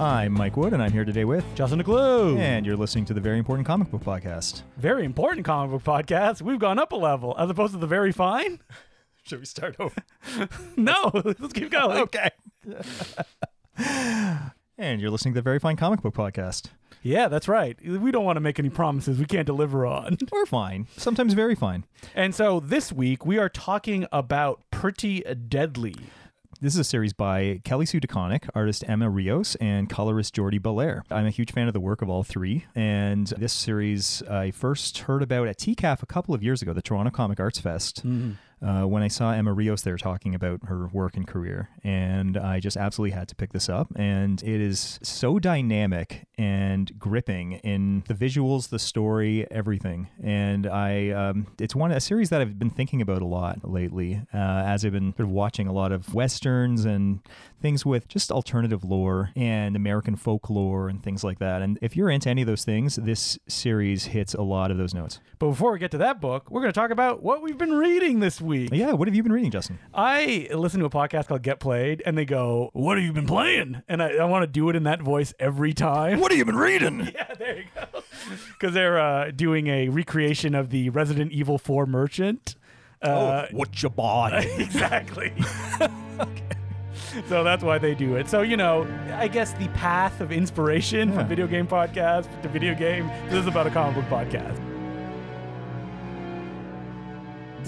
I'm Mike Wood, and I'm here today with. Justin DeClue. And you're listening to the Very Important Comic Book Podcast. Very important comic book podcast. We've gone up a level as opposed to the very fine. Should we start over? no, let's keep going. okay. and you're listening to the Very Fine Comic Book Podcast. Yeah, that's right. We don't want to make any promises we can't deliver on. We're fine. Sometimes very fine. And so this week we are talking about Pretty Deadly. This is a series by Kelly Sue DeConnick, artist Emma Rios, and colorist Jordie Bellaire. I'm a huge fan of the work of all three, and this series I first heard about at TCAF a couple of years ago, the Toronto Comic Arts Fest. Mm-hmm. Uh, when I saw Emma Rios there talking about her work and career, and I just absolutely had to pick this up. And it is so dynamic and gripping in the visuals, the story, everything. And I, um, it's one a series that I've been thinking about a lot lately, uh, as I've been sort of watching a lot of westerns and things with just alternative lore and American folklore and things like that. And if you're into any of those things, this series hits a lot of those notes. But before we get to that book, we're going to talk about what we've been reading this week. Yeah, what have you been reading, Justin? I listen to a podcast called Get Played, and they go, "What have you been playing?" And I, I want to do it in that voice every time. What have you been reading? Yeah, there you go. Because they're uh, doing a recreation of the Resident Evil 4 merchant. Uh, what you bought? exactly. So that's why they do it. So, you know, I guess the path of inspiration Yeah. from video game podcast to video game, this is about a comic book podcast.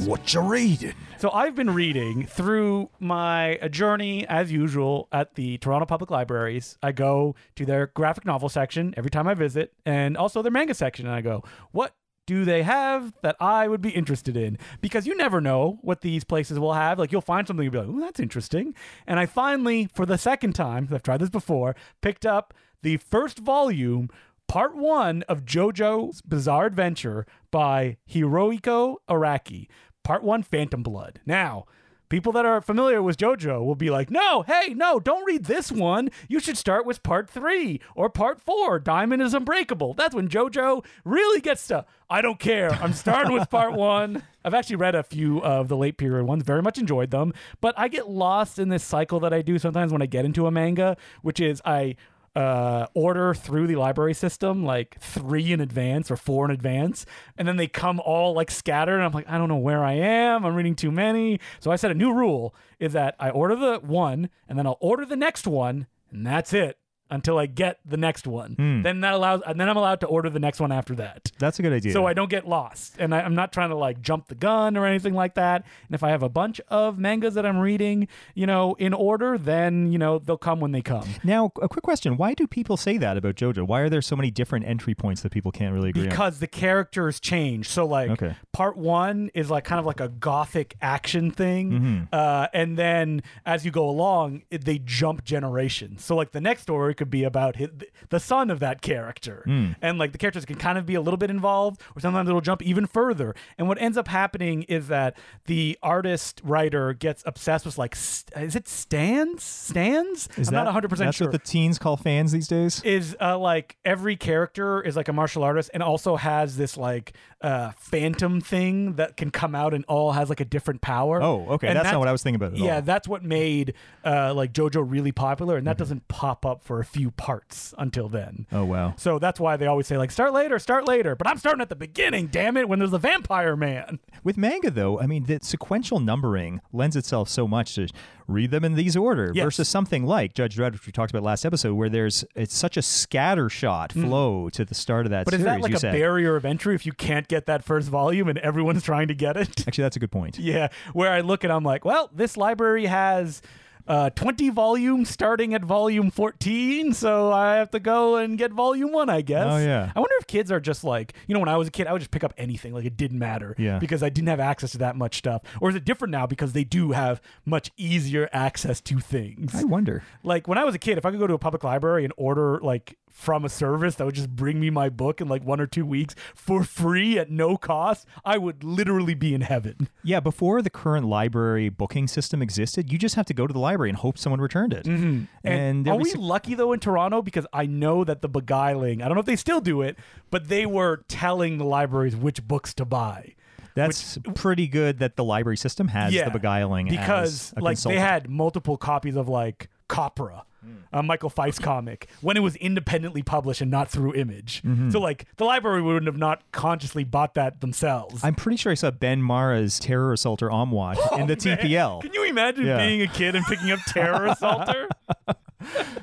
what you reading? So I've been reading through my journey as usual at the Toronto Public Libraries. I go to their graphic novel section every time I visit and also their manga section and I go, "What do they have that I would be interested in?" Because you never know what these places will have. Like you'll find something you'll be like, "Oh, that's interesting." And I finally for the second time, I've tried this before, picked up the first volume part one of JoJo's Bizarre Adventure by Hirohiko Araki. Part one, Phantom Blood. Now, people that are familiar with JoJo will be like, no, hey, no, don't read this one. You should start with part three or part four, Diamond is Unbreakable. That's when JoJo really gets to, I don't care. I'm starting with part one. I've actually read a few of the late period ones, very much enjoyed them, but I get lost in this cycle that I do sometimes when I get into a manga, which is I uh, order through the library system like three in advance or four in advance, and then they come all like scattered. And I'm like, I don't know where I am. I'm reading too many. So I set a new rule: is that I order the one, and then I'll order the next one, and that's it until I get the next one. Hmm. Then that allows, and then I'm allowed to order the next one after that. That's a good idea. So I don't get lost, and I, I'm not trying to like jump the gun or anything like that. And if I have a bunch of mangas that I'm reading, you know, in order, then you know they'll come when they come. now, a quick question: Why do people say that about JoJo? Why are there so many different entry points that people can't really agree on? because the characters change. So like Okay. Part one is like kind of like a gothic action thing, Mm-hmm. uh, and then as you go along, it, they jump generations. So like the next story could be about his, the son of that character, Hmm. and like the characters can kind of be a little bit involved, or sometimes it'll jump even further. And what ends up happening is that the artist writer gets obsessed with like st- is it stands stands? Is I'm that, not 100 percent sure. That's sure what the teens call fans these days. is uh, like every character is like a martial artist and also has this like uh, phantom thing that can come out and all has like a different power. Oh, okay. And That's not what I was thinking about at Yeah, all. that's what made uh, like JoJo really popular, and that Mm-hmm. doesn't pop up for a few parts until then. Oh wow. So that's why they always say like start later, start later. But I'm starting at the beginning, damn it, when there's a vampire man. With manga, though, I mean, the sequential numbering lends itself so much to read them in these order Yes. versus something like Judge Dredd, which we talked about last episode, where there's it's such a scatter shot flow to the start of that Mm. But is that like a said. barrier of entry if you can't get that first volume and everyone's trying to get it? Actually, that's a good point. Yeah, where I look and I'm like, well, this library has uh, 20 volumes starting at volume 14, so I have to go and get volume one, I guess. Oh, yeah. I wonder if kids are just like, you know, when I was a kid, I would just pick up anything, like it didn't matter. Yeah. Because I didn't have access to that much stuff. Or is it different now because they do have much easier access to things? I wonder. like when I was a kid, if I could go to a public library and order like from a service that would just bring me my book in like one or two weeks for free at no cost, I would literally be in heaven. Yeah, before the current library booking system existed, you just have to go to the library and hope someone returned it. Mm-hmm. And, and are we lucky though in Toronto because I know that the beguiling, I don't know if they still do it, but they were telling the libraries which books to buy. that's pretty good that the library system has the beguiling because like consultant. they had multiple copies of like Copra a Michel Fiffe comic when it was independently published and not through Image. Mm-hmm. So like the library wouldn't have not consciously bought that themselves. I'm pretty sure I saw Ben Marra's Terror Assaulter Omwat in the Oh, Man, TPL. Can you imagine Yeah. being a kid and picking up Terror Assaulter?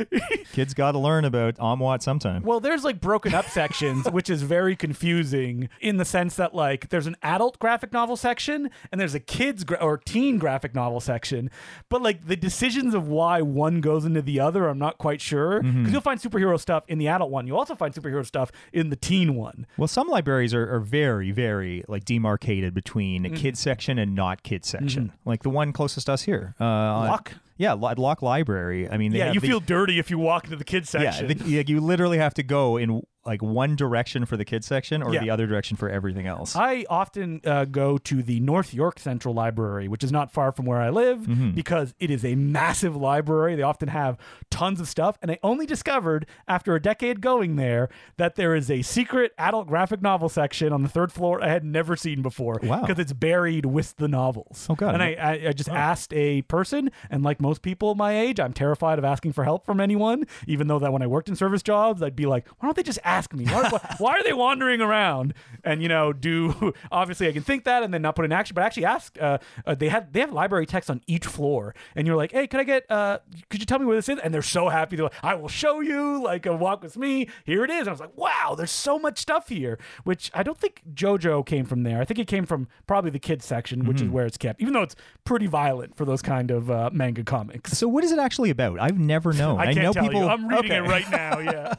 Kids got to learn about Omwat sometime. Well, there's like broken up sections, which is very confusing in the sense that like there's an adult graphic novel section and there's a kids gra- or teen graphic novel section, but like the decisions of why one goes into the other, I'm not quite sure. Because you'll find superhero stuff in the adult one, You'll also find superhero stuff in the teen one. Well, some libraries are, are very, very like demarcated between Mm-hmm. a kids section and not kids section. Like the one closest to us here, uh, Locke? Yeah, Lo- Locke Library. I mean, they Yeah, you the- feel dirty if you walk into the kids yeah, section. the, yeah, you literally have to go in like one direction for the kids section or Yeah. the other direction for everything else. I often uh, go to the North York Central Library, which is not far from where I live, Mm-hmm. because it is a massive library. They often have tons of stuff. And I only discovered after a decade going there that there is a secret adult graphic novel section on the third floor I had never seen before. Wow. Because it's buried with the novels. Oh, God. And I, I, I just asked a person, and like most people my age, I'm terrified of asking for help from anyone, even though that when I worked in service jobs, I'd be like, why don't they just ask me? Why, why, why are they wandering around? And, you know, do obviously I can think that and then not put in action, but actually ask. Uh, uh, they have they have library text on each floor, and you're like, hey, could I get, uh, could you tell me where this is? And they're so happy. They're like, I will show you, like, a walk with me. Here it is. And I was like, wow, there's so much stuff here, which I don't think JoJo came from there. I think it came from probably the kids section, which is where it's kept, even though it's pretty violent for those kind of uh, manga comics. so, what is it actually about? I've never known. I can't know people. you. I'm reading Okay. it right now. Yeah.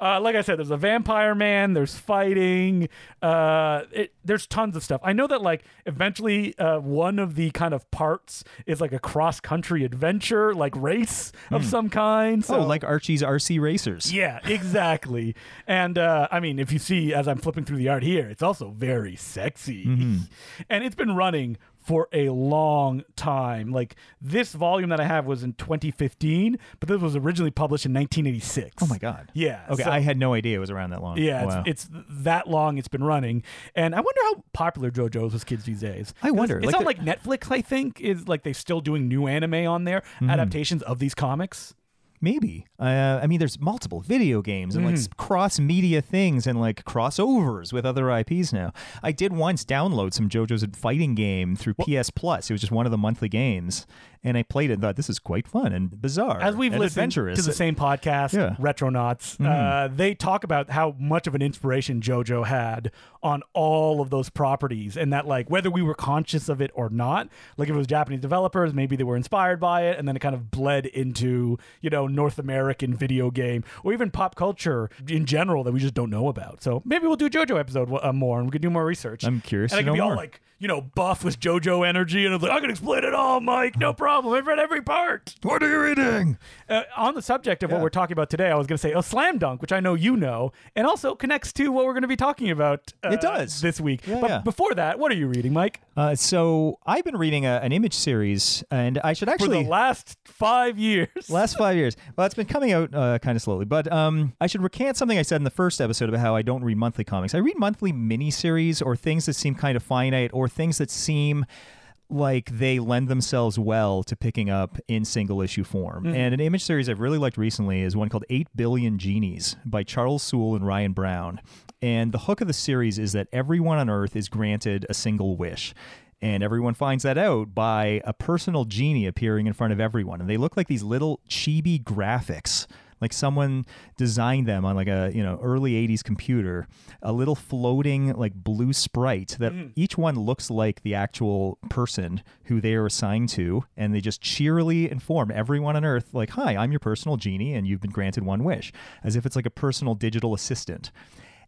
uh, like I said, there's a vampire man. There's fighting. Uh, it, there's tons of stuff. I know that like eventually uh, one of the kind of parts is like a cross country adventure, like race of some kind. So, Oh, like Archie's RC Racers. yeah, exactly. and uh, I mean, if you see as I'm flipping through the art here, it's also very sexy. Mm-hmm. And it's been running for a long time. Like this volume that I have was in 2015, but this was originally published in 1986. Oh my God. Yeah. Okay, so- I had no idea it was around that long. yeah, Wow. it's, it's that long it's been running, and I wonder how popular JoJo's with kids these days. I wonder, It's like not like Netflix. I think is like they're still doing new anime on there, Mm-hmm. adaptations of these comics. Maybe. Uh, I mean, there's multiple video games and like Mm-hmm. cross media things and like crossovers with other IPs now. I did once download some JoJo's fighting game through PS Plus. It was just one of the monthly games, and I played it and thought this is quite fun and bizarre. As we've listened to the same podcast, Yeah. Mm-hmm. Uh, they talk about how much of an inspiration JoJo had on all of those properties, and that like whether we were conscious of it or not, like if it was Japanese developers, maybe they were inspired by it, and then it kind of bled into you know North American video game or even pop culture in general that we just don't know about. So maybe we'll do a JoJo episode uh, more, and we could do more research. I'm curious and I could be all like. You know, buff with JoJo energy, and I'm like, I can explain it all, Mike. No problem. I've read every part. What are you reading? Uh, on the subject of what we're talking about today, I was going to say a slam dunk, which I know you know, and also connects to what we're going to be talking about. Uh, It does. this week. Yeah, but yeah. before that, what are you reading, Mike? Uh, so I've been reading a, an image series, and I should For actually the last five years. last five years. Well, it's been coming out uh, kind of slowly, but um, I should recant something I said in the first episode about how I don't read monthly comics. I read monthly miniseries or things that seem kind of finite or things that seem like they lend themselves well to picking up in single issue form. Mm. And an image series I've really liked recently is one called 8 Billion Genies by Charles Soule and Ryan Browne. And the hook of the series is that everyone on Earth is granted a single wish. And everyone finds that out by a personal genie appearing in front of everyone. And they look like these little chibi graphics. Like someone designed them on like a you know early 80s computer, a little floating like blue sprite that mm. each one looks like the actual person who they are assigned to, and they just cheerily inform everyone on Earth, like, "Hi, I'm your personal genie, and you've been granted one wish," as if it's like a personal digital assistant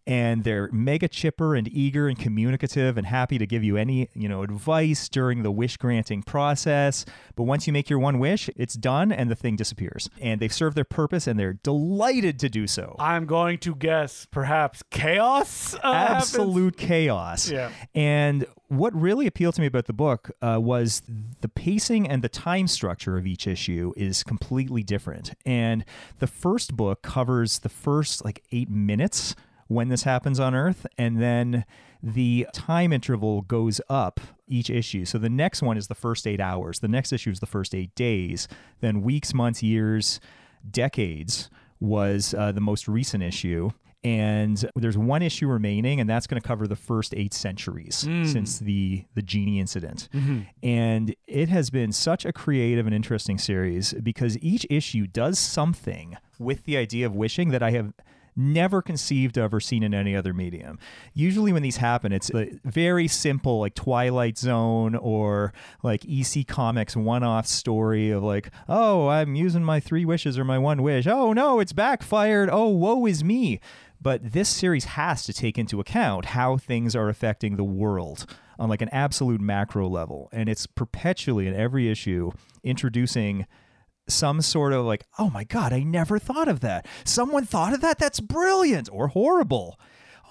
and they're mega chipper and eager and communicative and happy to give you any you know advice during the wish granting process but once you make your one wish it's done and the thing disappears and they've served their purpose and they're delighted to do so I'm going to guess perhaps chaos. Uh, happens? absolute chaos Yeah. and what really appealed to me about the book uh, was the pacing and the time structure of each issue is completely different and the first book covers the first like eight minutes when this happens on earth and then the time interval goes up each issue. So the next one is the first eight hours. The next issue is the first eight days. Then weeks, months, years, decades was uh, the most recent issue. And there's one issue remaining, and that's going to cover the first eight centuries since the the genie incident. And it has been such a creative and interesting series because each issue does something with the idea of wishing that I have never conceived of or seen in any other medium. Usually when these happen, it's very simple like Twilight Zone or like EC Comics one-off story of like, "Oh, I'm using my three wishes or my one wish. Oh no, it's backfired. Oh, woe is me." But this series has to take into account how things are affecting the world on like an absolute macro level. And it's perpetually in every issue introducing some sort of like, oh my God, I never thought of that. Someone thought of that? That's brilliant or horrible.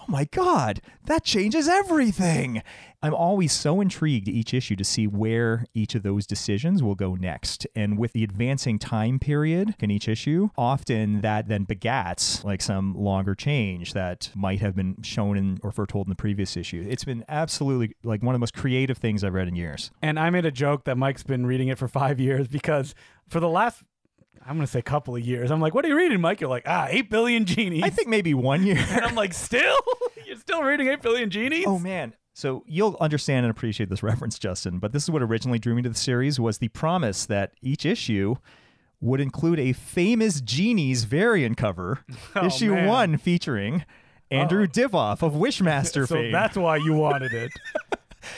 Oh my God, that changes everything. I'm always so intrigued each issue to see where each of those decisions will go next. And with the advancing time period in each issue, often that then begats like some longer change that might have been shown in or foretold in the previous issue. It's been absolutely like one of the most creative things I've read in years. And I made a joke that Mike's been reading it for five years because for the last, I'm going to say a couple of years, I'm like, what are you reading, Mike? You're like, ah, 8 billion genies. I think maybe one year. and I'm like, still? You're still reading 8 billion genies? Oh man. So you'll understand and appreciate this reference, Justin, but this is what originally drew me to the series was the promise that each issue would include a famous Genie's variant cover. Oh, issue man. one featuring Andrew Divoff of Wishmaster so fame. that's why you wanted it.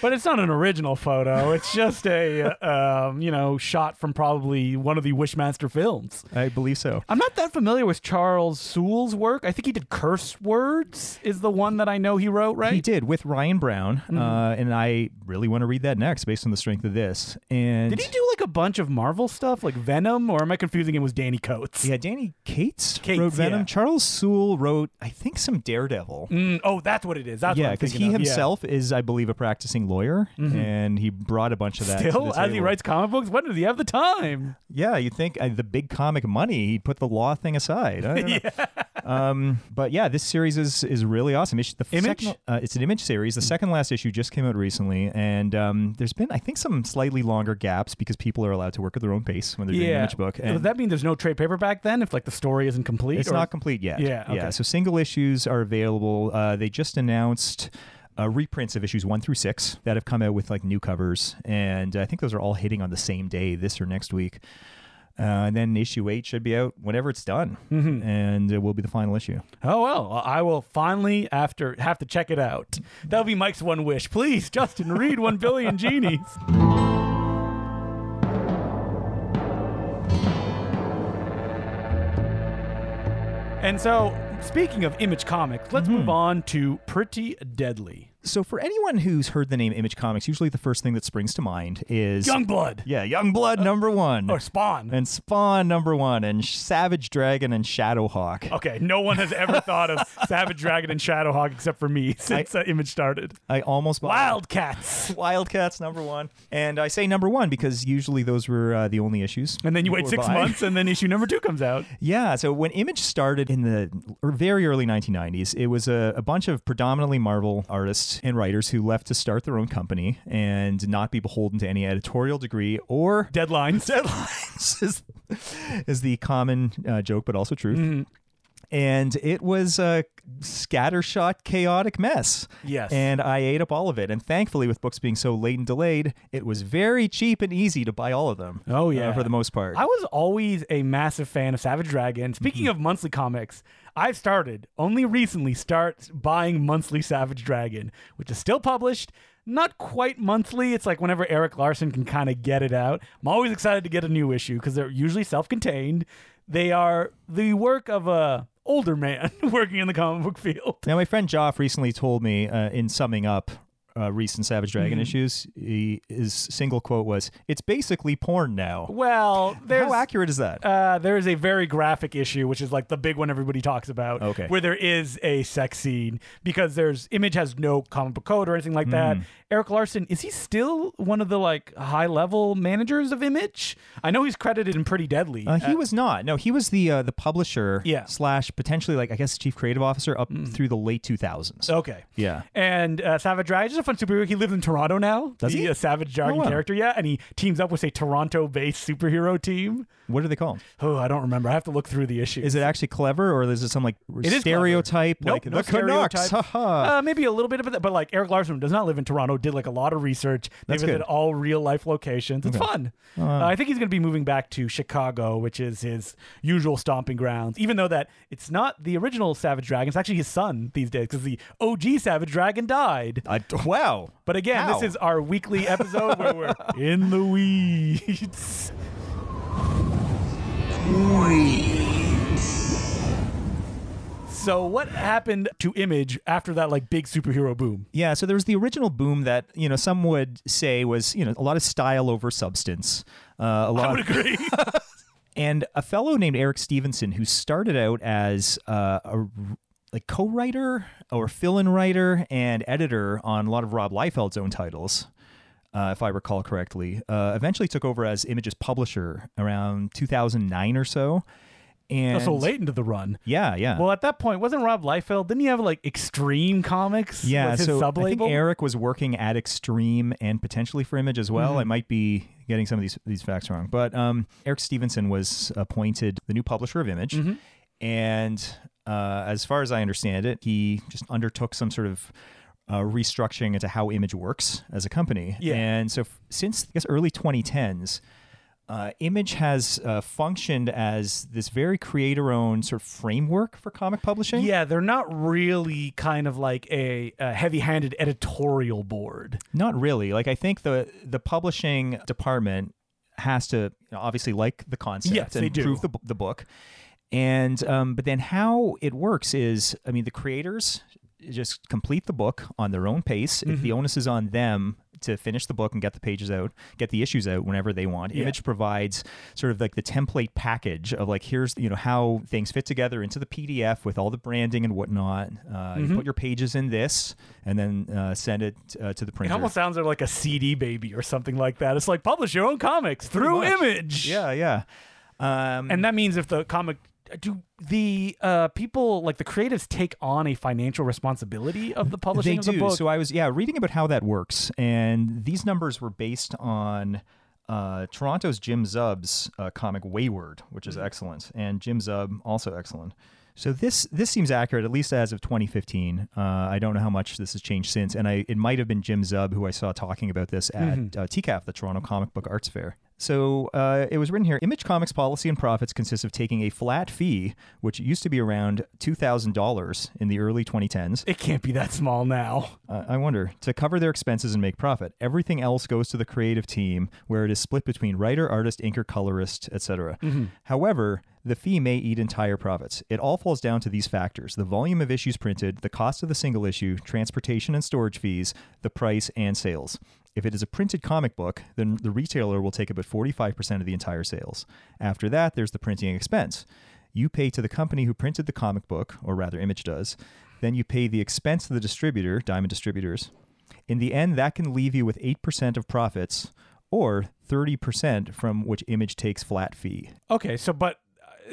But it's not an original photo. It's just a, uh, um, you know, shot from probably one of the Wishmaster films. I believe so. I'm not that familiar with Charles Soule's work. I think he did Curse Words is the one that I know he wrote, right? He did with Ryan Browne, Mm-hmm. uh, and I really want to read that next based on the strength of this. And Did he do like a bunch of Marvel stuff, like Venom, or am I confusing him with Donny Cates? Yeah, Donny Cates, Cates, wrote Venom. yeah. Charles Sewell wrote, I think, some Daredevil. Mm, oh, that's what it is. That's yeah, because because he himself is, I believe, a practicing lawyer, and he brought a bunch of that. Still, as he writes comic books, when does he have the time? Yeah, you think uh, the big comic money, he'd put the law thing aside. Know. um, but yeah, this series is is really awesome. Issue, the Image? second- uh, it's an image series. The second last issue just came out recently, and um, there's been, I think, some slightly longer gaps because people are allowed to work at their own pace when they're doing an image book. Does that mean there's no trade paperback then if like the story isn't complete? it's or- not complete yet. Yeah, okay. Yeah. So single issues are available. Uh, they just announced. Uh, reprints of issues one through six that have come out with like new covers, and I think those are all hitting on the same day, this or next week. Uh, and then issue eight should be out whenever it's done, Mm-hmm. and it will be the final issue. Oh well, I will finally after have to check it out. That'll be Mike's one wish. Please, Justin, read One Billion Genies. And so, speaking of Image Comics, let's Mm-hmm. move on to Pretty Deadly. So, for anyone who's heard the name Image Comics, usually the first thing that springs to mind is Youngblood yeah, Youngblood number one, or Spawn. and Spawn number one, and Savage Dragon and Shadowhawk. Okay, no one has ever thought of Savage Dragon and Shadowhawk except for me since that image started. I almost bought Wildcats. Wildcats number one, and I say number one because usually those were uh, the only issues. And then you wait six would buy. months, and then issue number two comes out. Yeah, so when Image started in the er- very early 1990s, it was a, a bunch of predominantly Marvel artists and writers who left to start their own company and not be beholden to any editorial degree or Deadlines. deadlines is, is the common uh, joke, but also truth. Mm-hmm. And it was a scattershot, chaotic mess. Yes. And I ate up all of it. And thankfully, with books being so late and delayed, it was very cheap and easy to buy all of them. Oh, uh, yeah. for the most part. I was always a massive fan of Savage Dragon. Speaking Mm-hmm. of monthly comics, I've started only recently start buying monthly Savage Dragon, which is still published. Not quite monthly. It's like whenever Erik Larsen can kind of get it out. I'm always excited to get a new issue because they're usually self-contained. They are the work of a older man working in the comic book field. Now, my friend Joff recently told me, uh, in summing up uh, recent Savage Dragon issues, he, his single quote was, "It's basically porn now." Well, How accurate is that? uh, there is a very graphic issue, which is like the big one everybody talks about, Okay. where there is a sex scene because there's Image has no comic book code or anything like Hmm. that. Erik Larsen is he still one of the like high level managers of Image? I know he's credited in Pretty Deadly. Uh, he was not. No, he was the uh, the publisher Yeah. slash potentially like I guess chief creative officer up through the late 2000s. okay. Yeah. And uh, Savage Dragon is a fun superhero. He lives in Toronto now. Does he? A Savage Dragon Oh, wow. character, yeah. And he teams up with a Toronto-based superhero team. What are they called? Oh, I don't remember. I have to look through the issue. Is it actually clever or is it some like It stereotype Nope, like no the Canucks? stereotypes. Uh, maybe a little bit of it, but like Erik Larsen does not live in Toronto. Did like a lot of research. They That's visited good. all real life locations. It's fun. Uh, I think he's going to be moving back to Chicago, which is his usual stomping grounds. Even though that it's not the original Savage Dragon, it's actually his son these days because the OG Savage Dragon died. I, wow. But again, How? this is our weekly episode where we're in the weeds. So what happened to Image after that like big superhero boom? Yeah, so there was the original boom that you know some would say was you know a lot of style over substance, uh, a I lot, I would agree. and a fellow named Eric Stephenson who started out as uh, a like co-writer or fill-in writer and editor on a lot of Rob Liefeld's own titles. Uh, if I recall correctly, uh, eventually took over as Image's publisher around 2009 or so. And so late into the run. Yeah, yeah. Well, at that point, wasn't Rob Liefeld? Didn't he have like Extreme Comics? Yeah, his so sub I think. Eric was working at Extreme and potentially for Image as Mm-hmm. well. I might be getting some of these these facts wrong, but um, Eric Stephenson was appointed the new publisher of Image, Mm-hmm. and uh, as far as I understand it, he just undertook some sort of uh, restructuring into how Image works as a company. Yeah. and so f- since I guess early 2010s. Uh, Image has uh, functioned as this very creator-owned sort of framework for comic publishing. Yeah, they're not really kind of like a, a heavy-handed editorial board. Not really. Like I think the the publishing department has to you know, obviously like the concept Yes, and they do. prove the the book, and um, but then how it works is, I mean, the creators just complete the book on their own pace. If Mm-hmm. the onus is on them to finish the book and get the pages out, get the issues out whenever they want. Yeah. Image provides sort of like the template package of like here's you know how things fit together into the PDF with all the branding and whatnot. Uh, You put your pages in this and then uh, send it uh, to the printer. It almost sounds like a CD baby or something like that. It's like publish your own comics through much. Image. Yeah, yeah. Um, And that means if the comic do the uh, people like the creatives take on a financial responsibility of the publishing they of the do. book. So I was yeah reading about how that works, and these numbers were based on uh, Toronto's Jim Zub's uh, comic Wayward, which Mm-hmm. is excellent, and Jim Zub also excellent. So this this seems accurate at least as of 2015. Uh, I don't know how much this has changed since, and I it might have been Jim Zub who I saw talking about this at Mm-hmm. uh, TCAF, the Toronto Comic Book Arts Fair. So uh, it was written here: Image Comics policy and profits consist of taking a flat fee, which used to be around two thousand dollars in the early 2010s. it can't be that small now. Uh, I wonder to cover their expenses and make profit. Everything else goes to the creative team, where it is split between writer, artist, inker, colorist, etc. However, the fee may eat entire profits. It all falls down to these factors: the volume of issues printed, the cost of the single issue, transportation and storage fees, the price, and sales. If it is a printed comic book, then the retailer will take about 45% of the entire sales. After that, there's the printing expense. You pay to the company who printed the comic book, or rather, Image does. Then you pay the expense to the distributor, Diamond Distributors. In the end, that can leave you with 8% of profits or 30% from which Image takes flat fee. Okay, so but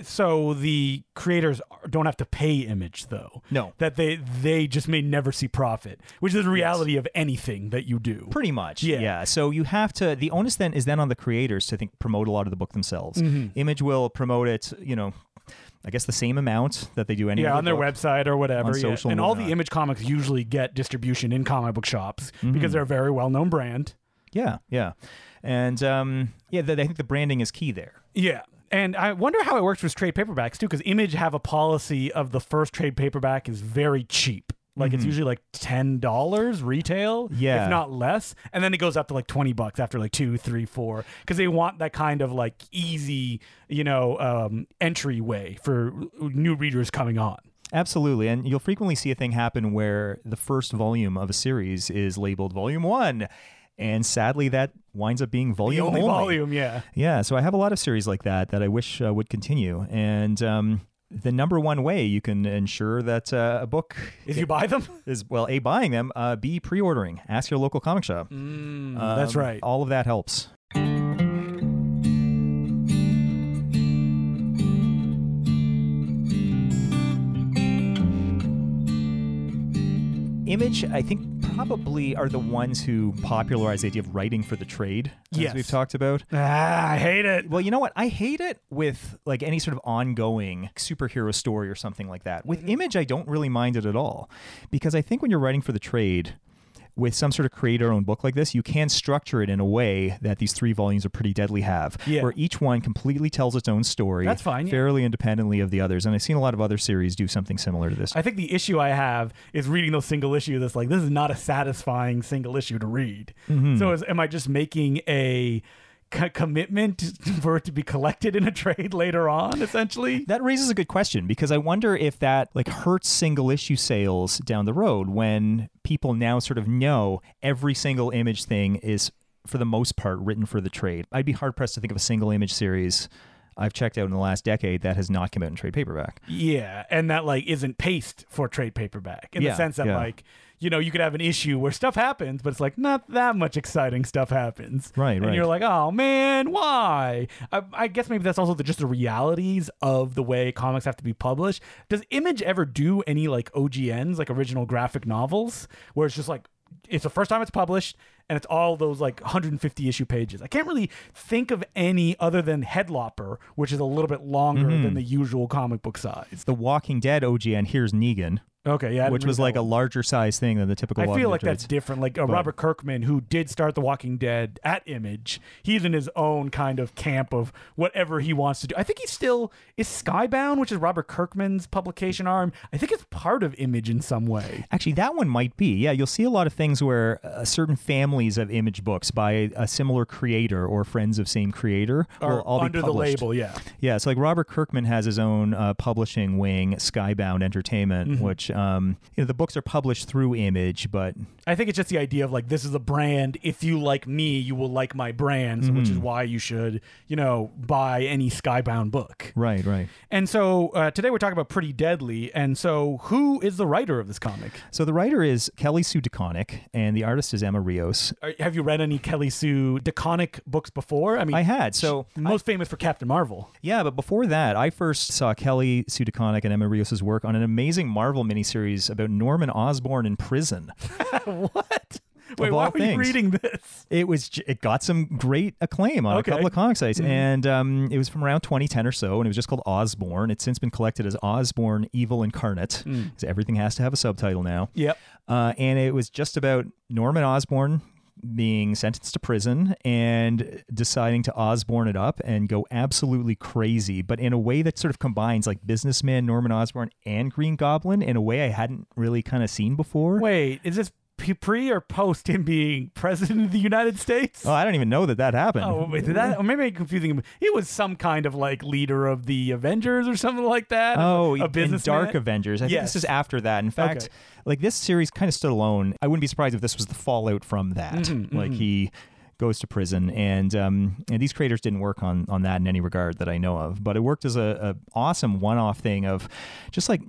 so the creators don't have to pay Image though. No. that they they just may never see profit, which is the reality of anything that you do. Pretty much. Yeah. yeah So you have to the onus then is then on the creators to think promote a lot of the book themselves. Mm-hmm. Image will promote it, you know, I guess the same amount that they do any yeah, on their website or whatever. on yeah. social and and all the. Image comics usually get distribution in comic book shops Mm-hmm. because they're a very well known brand. Yeah, yeah. And um, yeah, th- I think the branding is key there. Yeah. And I wonder how it works with trade paperbacks too, because Image have a policy of the first trade paperback is very cheap. Like it's usually like ten dollars retail, Mm-hmm. Yeah. if not less, and then it goes up to like twenty bucks after like two, three, four, because they want that kind of like easy, you know, um, entryway for new readers coming on. Absolutely. And you'll frequently see a thing happen where the first volume of a series is labeled volume one. And sadly, that winds up being The volume only volume, yeah. Yeah. So I have a lot of series like that that I wish uh, would continue. And um, the number one way you can ensure that uh, a book Is you buy them? is, well, A, buying them, uh, B, pre ordering. Ask your local comic shop. Mm, that's Um, right. All of that helps. Image, I think, probably are the ones who popularized the idea of writing for the trade, as Yes. we've talked about. Ah, I hate it. Well, you know what? I hate it with like any sort of ongoing superhero story or something like that. With Image, I don't really mind it at all because I think when you're writing for the trade with some sort of creator owned book like this, you can structure it in a way that these three volumes of Pretty Deadly have, Yeah. where each one completely tells its own story. That's fine, yeah. Fairly independently of the others. And I've seen a lot of other series do something similar to this. I think the issue I have is reading those single issues. That's like this is not a satisfying single issue to read. Mm-hmm. So is, am I just making a c- commitment for it to be collected in a trade later on? Essentially, That raises a good question because I wonder if that like hurts single issue sales down the road when people now sort of know every single image thing is for the most part written for the trade. I'd be hard pressed to think of a single image series I've checked out in the last decade that has not come out in trade paperback. yeah, and that like isn't paced for trade paperback in Yeah, the sense that yeah. like. You know, you could have an issue where stuff happens, but it's like not that much exciting stuff happens. Right, and right. you're like, oh man, why? I, I guess maybe that's also the, just the realities of the way comics have to be published. Does Image ever do any like OGNs, like original graphic novels, where it's just like it's the first time it's published and it's all those like 150 issue pages? I can't really think of any other than Headlopper, which is a little bit longer Mm-hmm. than the usual comic book size. It's The Walking Dead OGN here's Negan, Okay, yeah, which was like a larger size thing than the typical I feel like that's different. Like uh, Robert Kirkman, who did start The Walking Dead at Image, he's in his own kind of camp of whatever he wants to do. I think he's still is Skybound, which is Robert Kirkman's publication arm. I think it's part of Image in some way. Actually, that one might be. Yeah, you'll see a lot of things where a certain families of image books by a, a similar creator or friends of same creator will all under be the label, yeah. Yeah, so like Robert Kirkman has his own uh, publishing wing, Skybound Entertainment, Mm-hmm. which um, you know the books are published through Image, but I think it's just the idea of like this is a brand. If you like me, you will like my brand, which is why you should, you know, buy any Skybound book. right, right. And so uh, today we're talking about Pretty Deadly. And so who is the writer of this comic? So the writer is Kelly Sue DeConnick, and the artist is Emma Rios. Are, have you read any Kelly Sue DeConnick books before? I mean, I had so most famous for Captain Marvel. Yeah, but before that, I first saw Kelly Sue DeConnick and Emma Rios' work on an amazing Marvel miniseries about Norman Osborn in prison. what? Wait, why all were you reading this? It was it got some great acclaim on Okay. a couple of comic sites, and um, it was from around 2010 or so, and it was just called Osborn. It's since been collected as Osborn Evil Incarnate, because everything has to have a subtitle now. Yep. Uh, and it was just about Norman Osborn being sentenced to prison and deciding to Osborne it up and go absolutely crazy, but in a way that sort of combines like businessman Norman Osborn and Green Goblin in a way I hadn't really kind of seen before. Wait, is this pre or post him being president of the United States? Oh, I don't even know that that happened. Oh, wait, did that? Or maybe I'm confusing him. He was some kind of like leader of the Avengers or something like that. Oh, a in Dark Avengers. I think Yes. this is after that. In fact, Okay. like this series kind of stood alone. I wouldn't be surprised if this was the fallout from that. Mm-hmm, like he goes to prison, and um, and these creators didn't work on on that in any regard that I know of. But it worked as a, a awesome one off thing of just like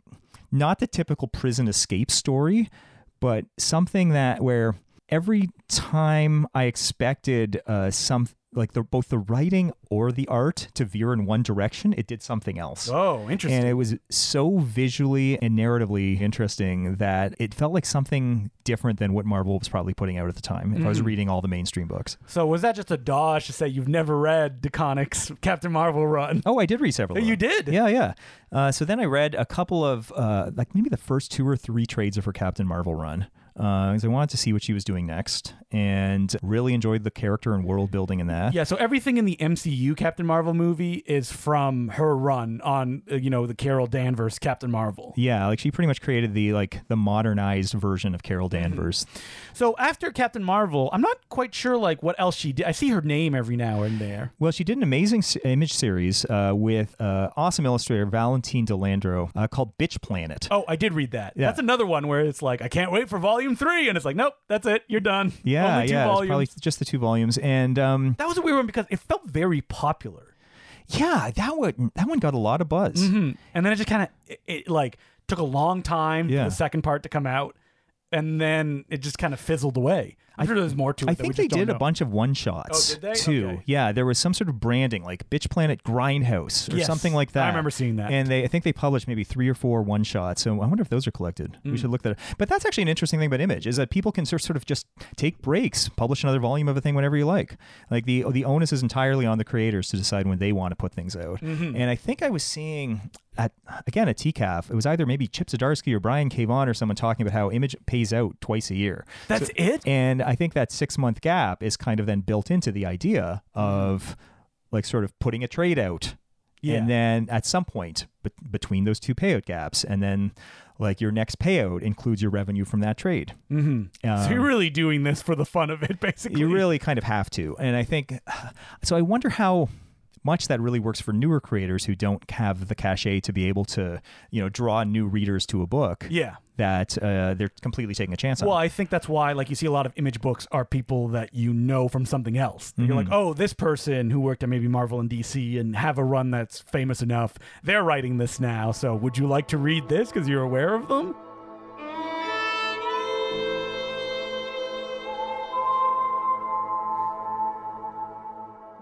not the typical prison escape story, but something that where every time I expected uh, some like the both the writing or the art to veer in one direction, it did something else. Oh, interesting. And it was so visually and narratively interesting that it felt like something different than what Marvel was probably putting out at the time. If I was reading all the mainstream books. so was that just a dodge to say you've never read DeConnick's Captain Marvel run? Oh, I did read several. of You did? Yeah, yeah. Uh, so then I read a couple of uh, like maybe the first two or three trades of her Captain Marvel run. Because I wanted to see what she was doing next, and really enjoyed the character and world building in that. Yeah, so everything in the MCU Captain Marvel movie is from her run on, uh, you know, the Carol Danvers Captain Marvel. Yeah, like she pretty much created the like the modernized version of Carol Mm-hmm. Danvers. So after Captain Marvel, I'm not quite sure like what else she did. I see her name every now and there. Well, she did an amazing s- image series uh, with uh, awesome illustrator Valentine De Landro uh, called Bitch Planet. Oh, I did read that. Yeah. That's another one where it's like I can't wait for volume three, and it's like nope, that's it, you're done. yeah, Only two yeah, volumes. probably just the two volumes, and um, That was a weird one because it felt very popular. yeah, that one that one got a lot of buzz. hmm And then it just kind of it, it, like took a long time Yeah. for the second part to come out, and then it just kind of fizzled away. I'm sure there's more to it. I think they did a bunch of one shots Oh, too. Okay. Yeah, there was some sort of branding like Bitch Planet Grindhouse or Yes, something like that. I remember seeing that. And they, I think they published maybe three or four one shots. So I wonder if those are collected. Mm. We should look that. up. But that's actually an interesting thing about Image is that people can sort of just take breaks, publish another volume of a thing whenever you like. Like the the onus is entirely on the creators to decide when they want to put things out. Mm-hmm. And I think I was seeing at again at TCAF, it was either maybe Chip Zdarsky or Brian. Vaughan or someone talking about how Image pays out twice a year. That's it. And I think that six month gap is kind of then built into the idea of like sort of putting a trade out. Yeah. And then at some point be- between those two payout gaps, and then like your next payout includes your revenue from that trade. Mm-hmm. so Um, you're really doing this for the fun of it, basically. You really kind of have to. And I think so. I wonder how much that really works for newer creators who don't have the cachet to be able to, you know, draw new readers to a book Yeah. That uh, they're completely taking a chance on. Well, I think that's why, like, you see a lot of image books are people that you know from something else. You're Mm-hmm. like, oh, this person who worked at maybe Marvel and DC and have a run that's famous enough, they're writing this now. So, would you like to read this because you're aware of them?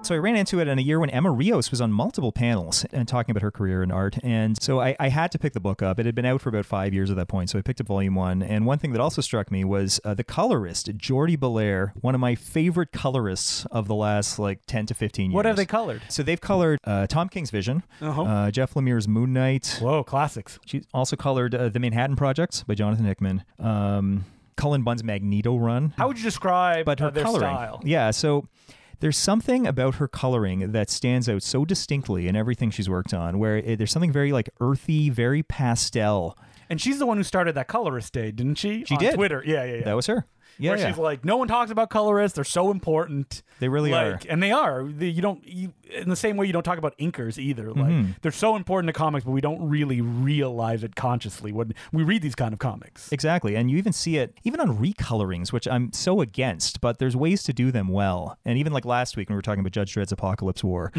So I ran into it in a year when Emma Rios was on multiple panels and talking about her career in art. And so I, I had to pick the book up. It had been out for about five years at that point. So I picked up volume one. And one thing that also struck me was uh, the colorist, Jordie Bellaire, one of my favorite colorists of the last like 10 to 15 years. What have they colored? So they've colored uh, Tom King's Vision, Uh-huh. uh, Jeff Lemire's Moon Knight. Whoa, classics. She also colored uh, The Manhattan Project by Jonathan Hickman. Um, Cullen Bunn's Magneto run How would you describe but her uh, their coloring. style? Yeah, so there's something about her coloring that stands out so distinctly in everything she's worked on, where it, there's something very like earthy, very pastel. And she's the one who started that colorist day, didn't she? She On did. Twitter. Yeah, yeah, yeah. That was her. Yeah, Where yeah. she's like, no one talks about colorists. They're so important. they really are. and they are. You don't you, in the same way you don't talk about inkers either. Like Mm-hmm. they're so important to comics, but we don't really realize it consciously when we read these kind of comics. Exactly. And you even see it even on recolorings, which I'm so against, but there's ways to do them well. And even like last week when we were talking about Judge Dredd's Apocalypse War,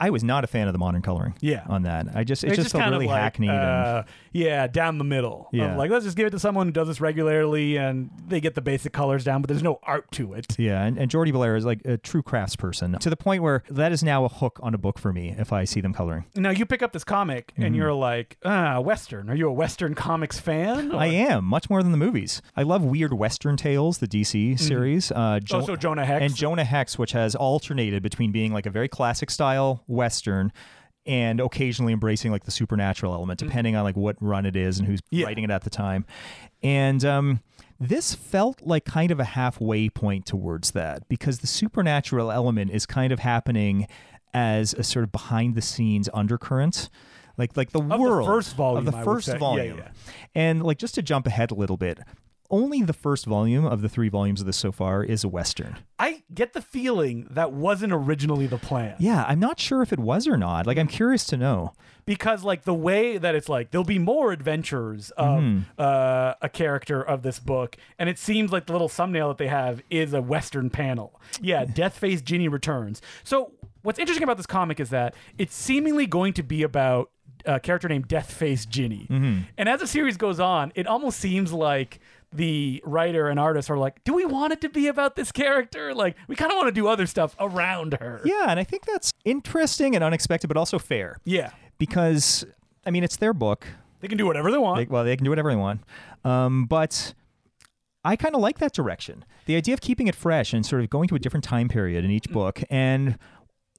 I was not a fan of the modern coloring Mm-hmm. Yeah. on that. I just it It's just, felt really like, hackneyed and uh, yeah, down the middle. Yeah. like let's just give it to someone who does this regularly, and they get the basic colors down, but there's no art to it. Yeah, and, and Jordy Belair is like a true craftsperson to the point where that is now a hook on a book for me if I see them coloring. Now you pick up this comic Mm-hmm. and you're like, ah, Western. Are you a Western comics fan? I am much more than the movies. I love Weird Western Tales, the DC series. Uh, Jo- Oh, so Jonah Hex. and Jonah Hex, which has alternated between being like a very classic style Western and occasionally embracing like the supernatural element, depending on like what run it is and who's Yeah. writing it at the time. And um, this felt like kind of a halfway point towards that because the supernatural element is kind of happening as a sort of behind the scenes undercurrent. Like like the the world first volume, of the first say. Yeah, yeah. and like just to jump ahead a little bit, only the first volume of the three volumes of this so far is a western. I get the feeling that wasn't originally the plan. Yeah, I'm not sure if it was or not. Like I'm curious to know. because like the way that it's like there'll be more adventures of Mm-hmm. uh, a character of this book and it seems like the little thumbnail that they have is a western panel yeah Death Face ginny returns so what's interesting about this comic is that it's seemingly going to be about a character named deathface ginny Mm-hmm. and as the series goes on it almost seems like the writer and artist are like do we want it to be about this character? Like we kind of want to do other stuff around her. Yeah, and I think that's interesting and unexpected, but also fair. Yeah. Because I mean it's their book. they can do whatever they want. They, well, they can do whatever they want, um, but I kind of like that direction. The idea of keeping it fresh and sort of going to a different time period in each book and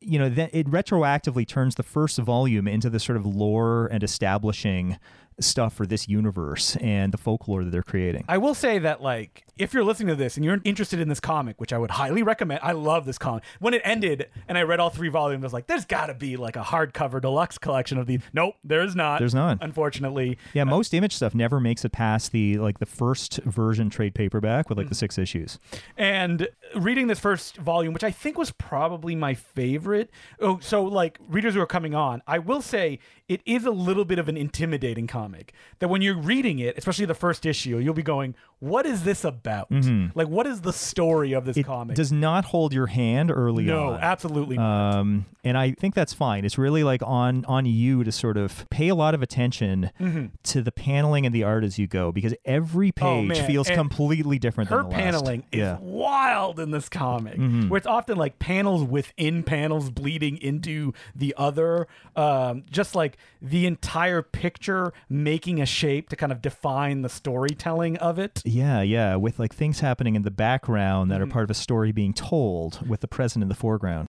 you know, then it retroactively turns the first volume into this sort of lore and establishing stuff for this universe and the folklore that they're creating. I will say that, like, if you're listening to this and you're interested in this comic, which I would highly recommend, I love this comic. When it ended and I read all three volumes, I was like, there's got to be like a hardcover deluxe collection of these. Nope, there is not. There's not. Unfortunately. Yeah, uh, most image stuff never makes it past the like the first version trade paperback with like the mm-hmm. six issues. And reading this first volume, which I think was probably my favorite. Oh, so like readers who are coming on, I will say it is a little bit of an intimidating comic. That when you're reading it, especially the first issue, you'll be going, "What is this about? Like, what is the story of this Mm-hmm. It comic?" does not hold your hand early no, on. No, absolutely not. um, and I think that's fine. It's really like on on you to sort of pay a lot of attention to the paneling and the art as you go, because every Mm-hmm. Oh, page feels And completely different. her than the last. paneling is yeah. Mm-hmm. wild in this comic where it's often like panels within panels bleeding into the other um, just like the entire picture making a shape to kind of define the storytelling of it Yeah, yeah, with like things happening in the background Mm-hmm. that are part of a story being told, with the present in the foreground.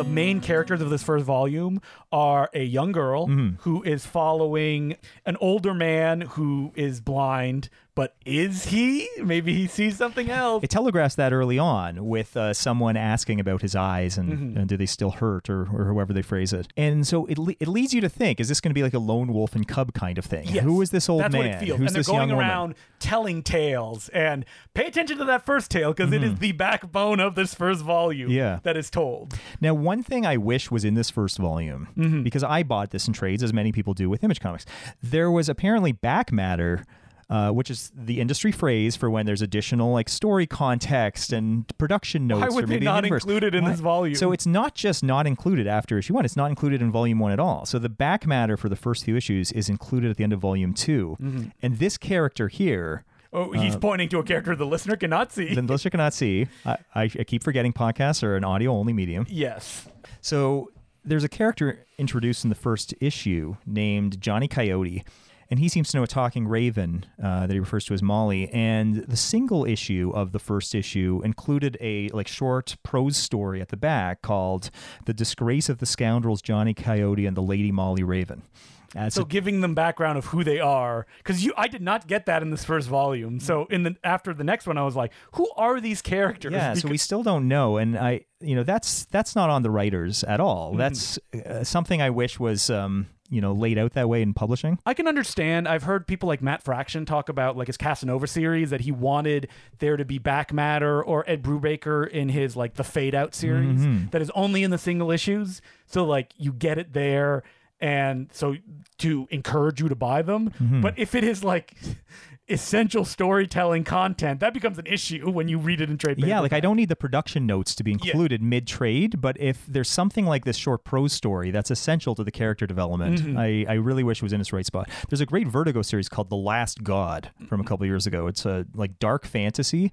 The main characters of this first volume are a young girl Mm-hmm. who is following an older man who is blind but is he maybe he sees something else It telegraphs that early on with uh, someone asking about his eyes and, Mm-hmm. and do they still hurt or, or however they phrase it. And so it, le- it leads you to think, is this going to be like a lone wolf and cub kind of thing? Yes. Who is this old That's man? what it feels. Who's and they're this going young woman? around telling tales. And pay attention to that first tale because is the backbone of this first volume Mm-hmm. Yeah. that is told. Now, one thing I wish was in this first volume, Mm-hmm. because I bought this in trades, as many people do with Image Comics, there was apparently back matter. Uh, which is the industry phrase for when there's additional like story context and production notes. Why or would they maybe not universe. include it in Why- this volume? So it's not just not included after issue one; it's not included in volume one at all. So the back matter for the first few issues is included at the end of volume 2 Mm-hmm. and this character here. Oh, he's pointing to a character the listener cannot see. The listener cannot see. I, I, I keep forgetting podcasts are an audio only medium. yes. So there's a character introduced in the first issue named Johnny Coyote, and he seems to know a talking raven uh, that he refers to as Molly. And the single issue of the first issue included a like short prose story at the back called "The Disgrace of the Scoundrels Johnny Coyote and the Lady Molly Raven." So a- giving them background of who they are, because you, I did not get that in this first volume. So in the after the next one, I was like, who are these characters? yeah, so we still don't know, and I, you know, that's that's not on the writers at all. That's uh, something I wish was, um, you know, laid out that way in publishing. I can understand. I've heard people like Matt Fraction talk about like his Casanova series that he wanted there to be back matter or Ed Brubaker in his like the Fade Out series mm-hmm. that is only in the single issues. So like you get it there and so to encourage you to buy them. Mm-hmm. But if it is like essential storytelling content, that becomes an issue when you read it in trade Yeah, like I don't need the production notes to be included mid trade, but if there's something like this short prose story that's essential to the character development, Mm-hmm. I, I really wish it was in its right spot. There's a great Vertigo series called The Last God from a couple years ago. It's a like dark fantasy.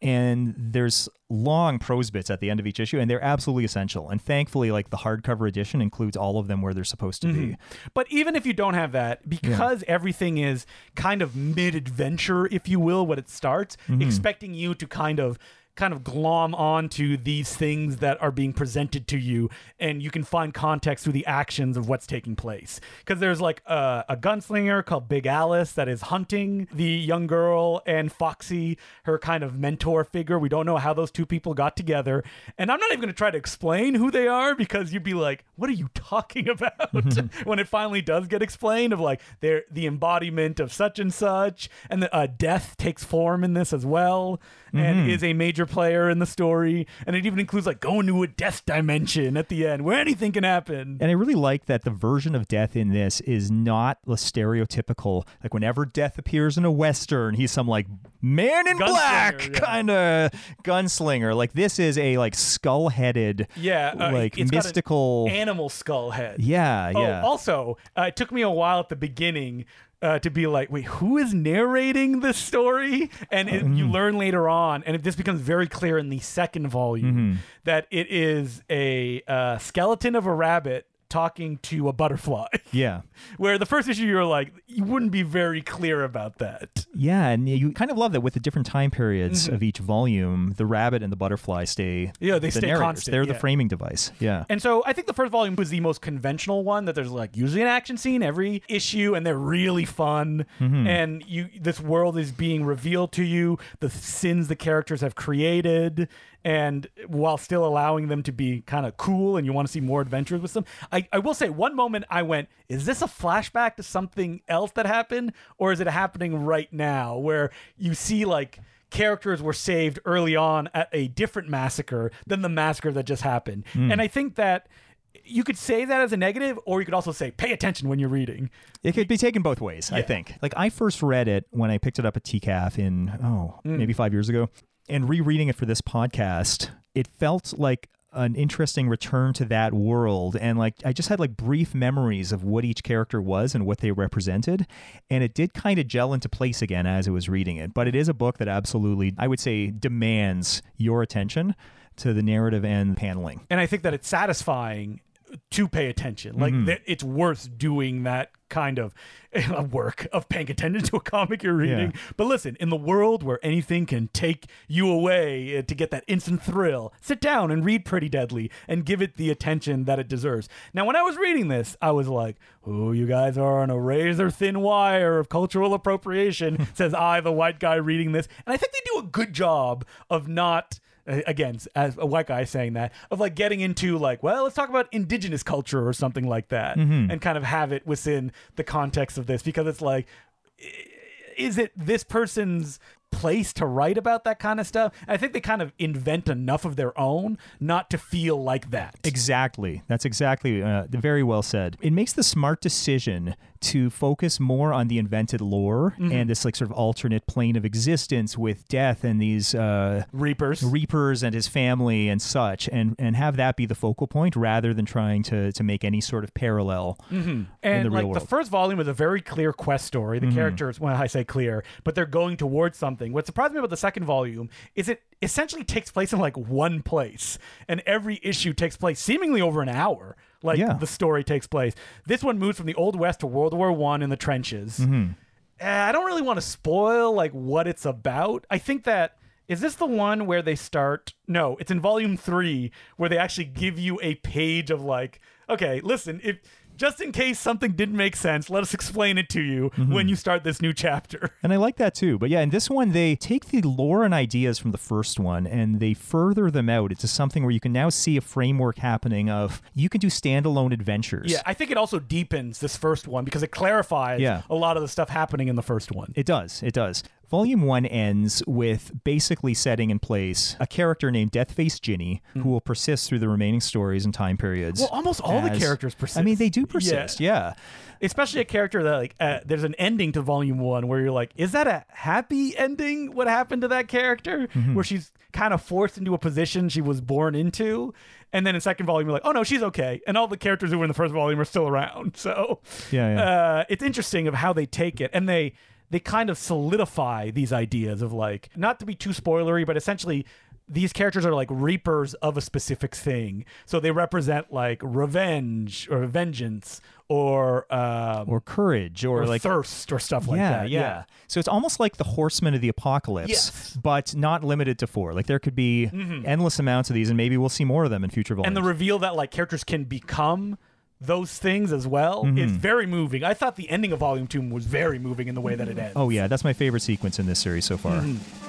And there's long prose bits at the end of each issue, and they're absolutely essential. And thankfully, like the hardcover edition includes all of them where they're supposed to be. But even if you don't have that, because everything is kind of mid-adventure, if you will, when it starts, Mm-hmm. expecting you to kind of kind of glom onto these things that are being presented to you and you can find context through the actions of what's taking place. Because there's like a, a gunslinger called big alice that is hunting the young girl and foxy her kind of mentor figure. We don't know how those two people got together. And i'm not even going to try to explain who they are because you'd be like what are you talking about? When it finally does get explained of like they're the embodiment of such and such and the uh, death takes form in this as well and is a major player in the story and it even includes like going to a death dimension at the end where anything can happen And I really like that the version of death in this is not the stereotypical, like whenever death appears in a Western, he's some like man in Gunslinger, black yeah. kind of gunslinger. Like this is a like skull headed, yeah uh, like got an mystical. animal skull head yeah, Oh, yeah. also, uh, it took me a while at the beginning uh, to be like, wait, who is narrating this story? And it, Mm-hmm. you learn later on, and it, this becomes very clear in the second volume Mm-hmm. that it is a uh, skeleton of a rabbit talking to a butterfly. Yeah. Where the first issue you're like, you wouldn't be very clear about that. Yeah, and you kind of love that with the different time periods Mm-hmm. of each volume, the rabbit and the butterfly stay. Yeah, they the stay narrators. constant, They're yeah. the framing device. Yeah. And so I think the first volume was the most conventional one that there's like usually an action scene every issue and they're really fun and you this world is being revealed to you the sins the characters have created and while still allowing them to be kind of cool and you want to see more adventures with them. I, I will say one moment I went, is this a flashback to something else that happened or is it happening right now where you see like characters were saved early on at a different massacre than the massacre that just happened. And I think that you could say that as a negative, or you could also say, pay attention when you're reading. It could be taken both ways, I think. Like I first read it when I picked it up at TCAF in oh, Mm. maybe 5 years ago, and rereading it for this podcast, it felt like an interesting return to that world. And like I just had like brief memories of what each character was and what they represented. And it did kind of gel into place again as I was reading it. But it is a book that absolutely I would say demands your attention to the narrative and paneling. And I think that it's satisfying to pay attention. Like that it's worth doing that kind of work of paying attention to a comic you're reading. Yeah. But listen, in the world where anything can take you away uh, to get that instant thrill, sit down and read Pretty Deadly and give it the attention that it deserves. Now, when I was reading this, I was like, "Oh, you guys are on a razor thin wire of cultural appropriation," says I, the white guy reading this, and I think they do a good job of not again as a white guy saying that of like getting into like well let's talk about indigenous culture or something like that and kind of have it within the context of this because it's like is it this person's place to write about that kind of stuff i think they kind of invent enough of their own not to feel like that Exactly. That's exactly uh, very well said. It makes the smart decision to focus more on the invented lore Mm-hmm. and this like sort of alternate plane of existence with death and these uh, reapers reapers and his family and such, and and have that be the focal point rather than trying to to make any sort of parallel. and the real like the world. Mm-hmm. first volume is a very clear quest story. The characters, well, I say clear, but they're going towards something. What surprised me about the second volume is it essentially takes place in like one place, and every issue takes place seemingly over an hour. Like Yeah. the story takes place. This one moves from the Old West to World War One in the trenches. Mm-hmm. Uh, I don't really want to spoil like what it's about. I think that is this the one where they start? No, it's in volume three where they actually give you a page of like, okay, listen, if just in case something didn't make sense, let us explain it to you Mm-hmm. when you start this new chapter. And I like that too. But yeah, in this one, they take the lore and ideas from the first one and they further them out into something where you can now see a framework happening of you can do standalone adventures. Yeah, I think it also deepens this first one because it clarifies Yeah. a lot of the stuff happening in the first one. It does. It does. Volume one ends with basically setting in place a character named Deathface Ginny who will persist through the remaining stories and time periods. Hmm. Well, almost all the characters persist. I mean, they do Yeah. persist. Yeah. especially a character that like uh, there's an ending to volume one where you're like is that a happy ending what happened to that character Mm-hmm. where she's kind of forced into a position she was born into and then in second volume you're like oh no she's okay and all the characters who were in the first volume are still around so Yeah, yeah. Uh, it's interesting of how they take it and they they kind of solidify these ideas of like not to be too spoilery but essentially these characters are like reapers of a specific thing so they represent like revenge or vengeance or um, Or courage or, or like thirst or stuff like yeah, that. yeah, yeah. So it's almost like the horsemen of the apocalypse, Yes. Mm-hmm. but not limited to four. Like there could be endless amounts of these, and maybe we'll see more of them in future volumes. And the reveal that like characters can become those things as well Mm-hmm. is very moving. I thought the ending of Volume Two was very moving in the way that it ends. oh yeah, that's my favorite sequence in this series so far. Mm-hmm.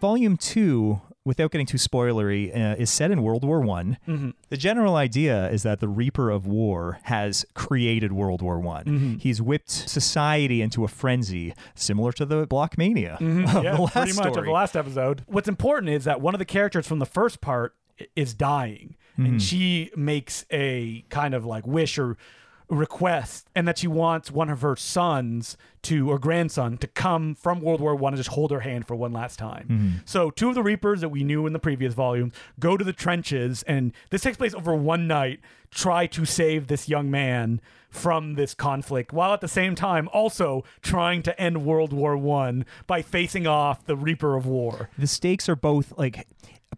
Volume two, without getting too spoilery, uh, is set in World War One. Mm-hmm. The general idea is that the Reaper of War has created World War One. Mm-hmm. He's whipped society into a frenzy, similar to the Blockmania of Mm-hmm. yeah, the last pretty much of the last episode. What's important is that one of the characters from the first part is dying, Mm-hmm. and she makes a kind of like wish or request and that she wants one of her sons to or grandson to come from World War One and just hold her hand for one last time. Mm-hmm. So two of the Reapers that we knew in the previous volume go to the trenches and this takes place over one night, try to save this young man from this conflict while at the same time also trying to end World War One by facing off the Reaper of War. the stakes are both like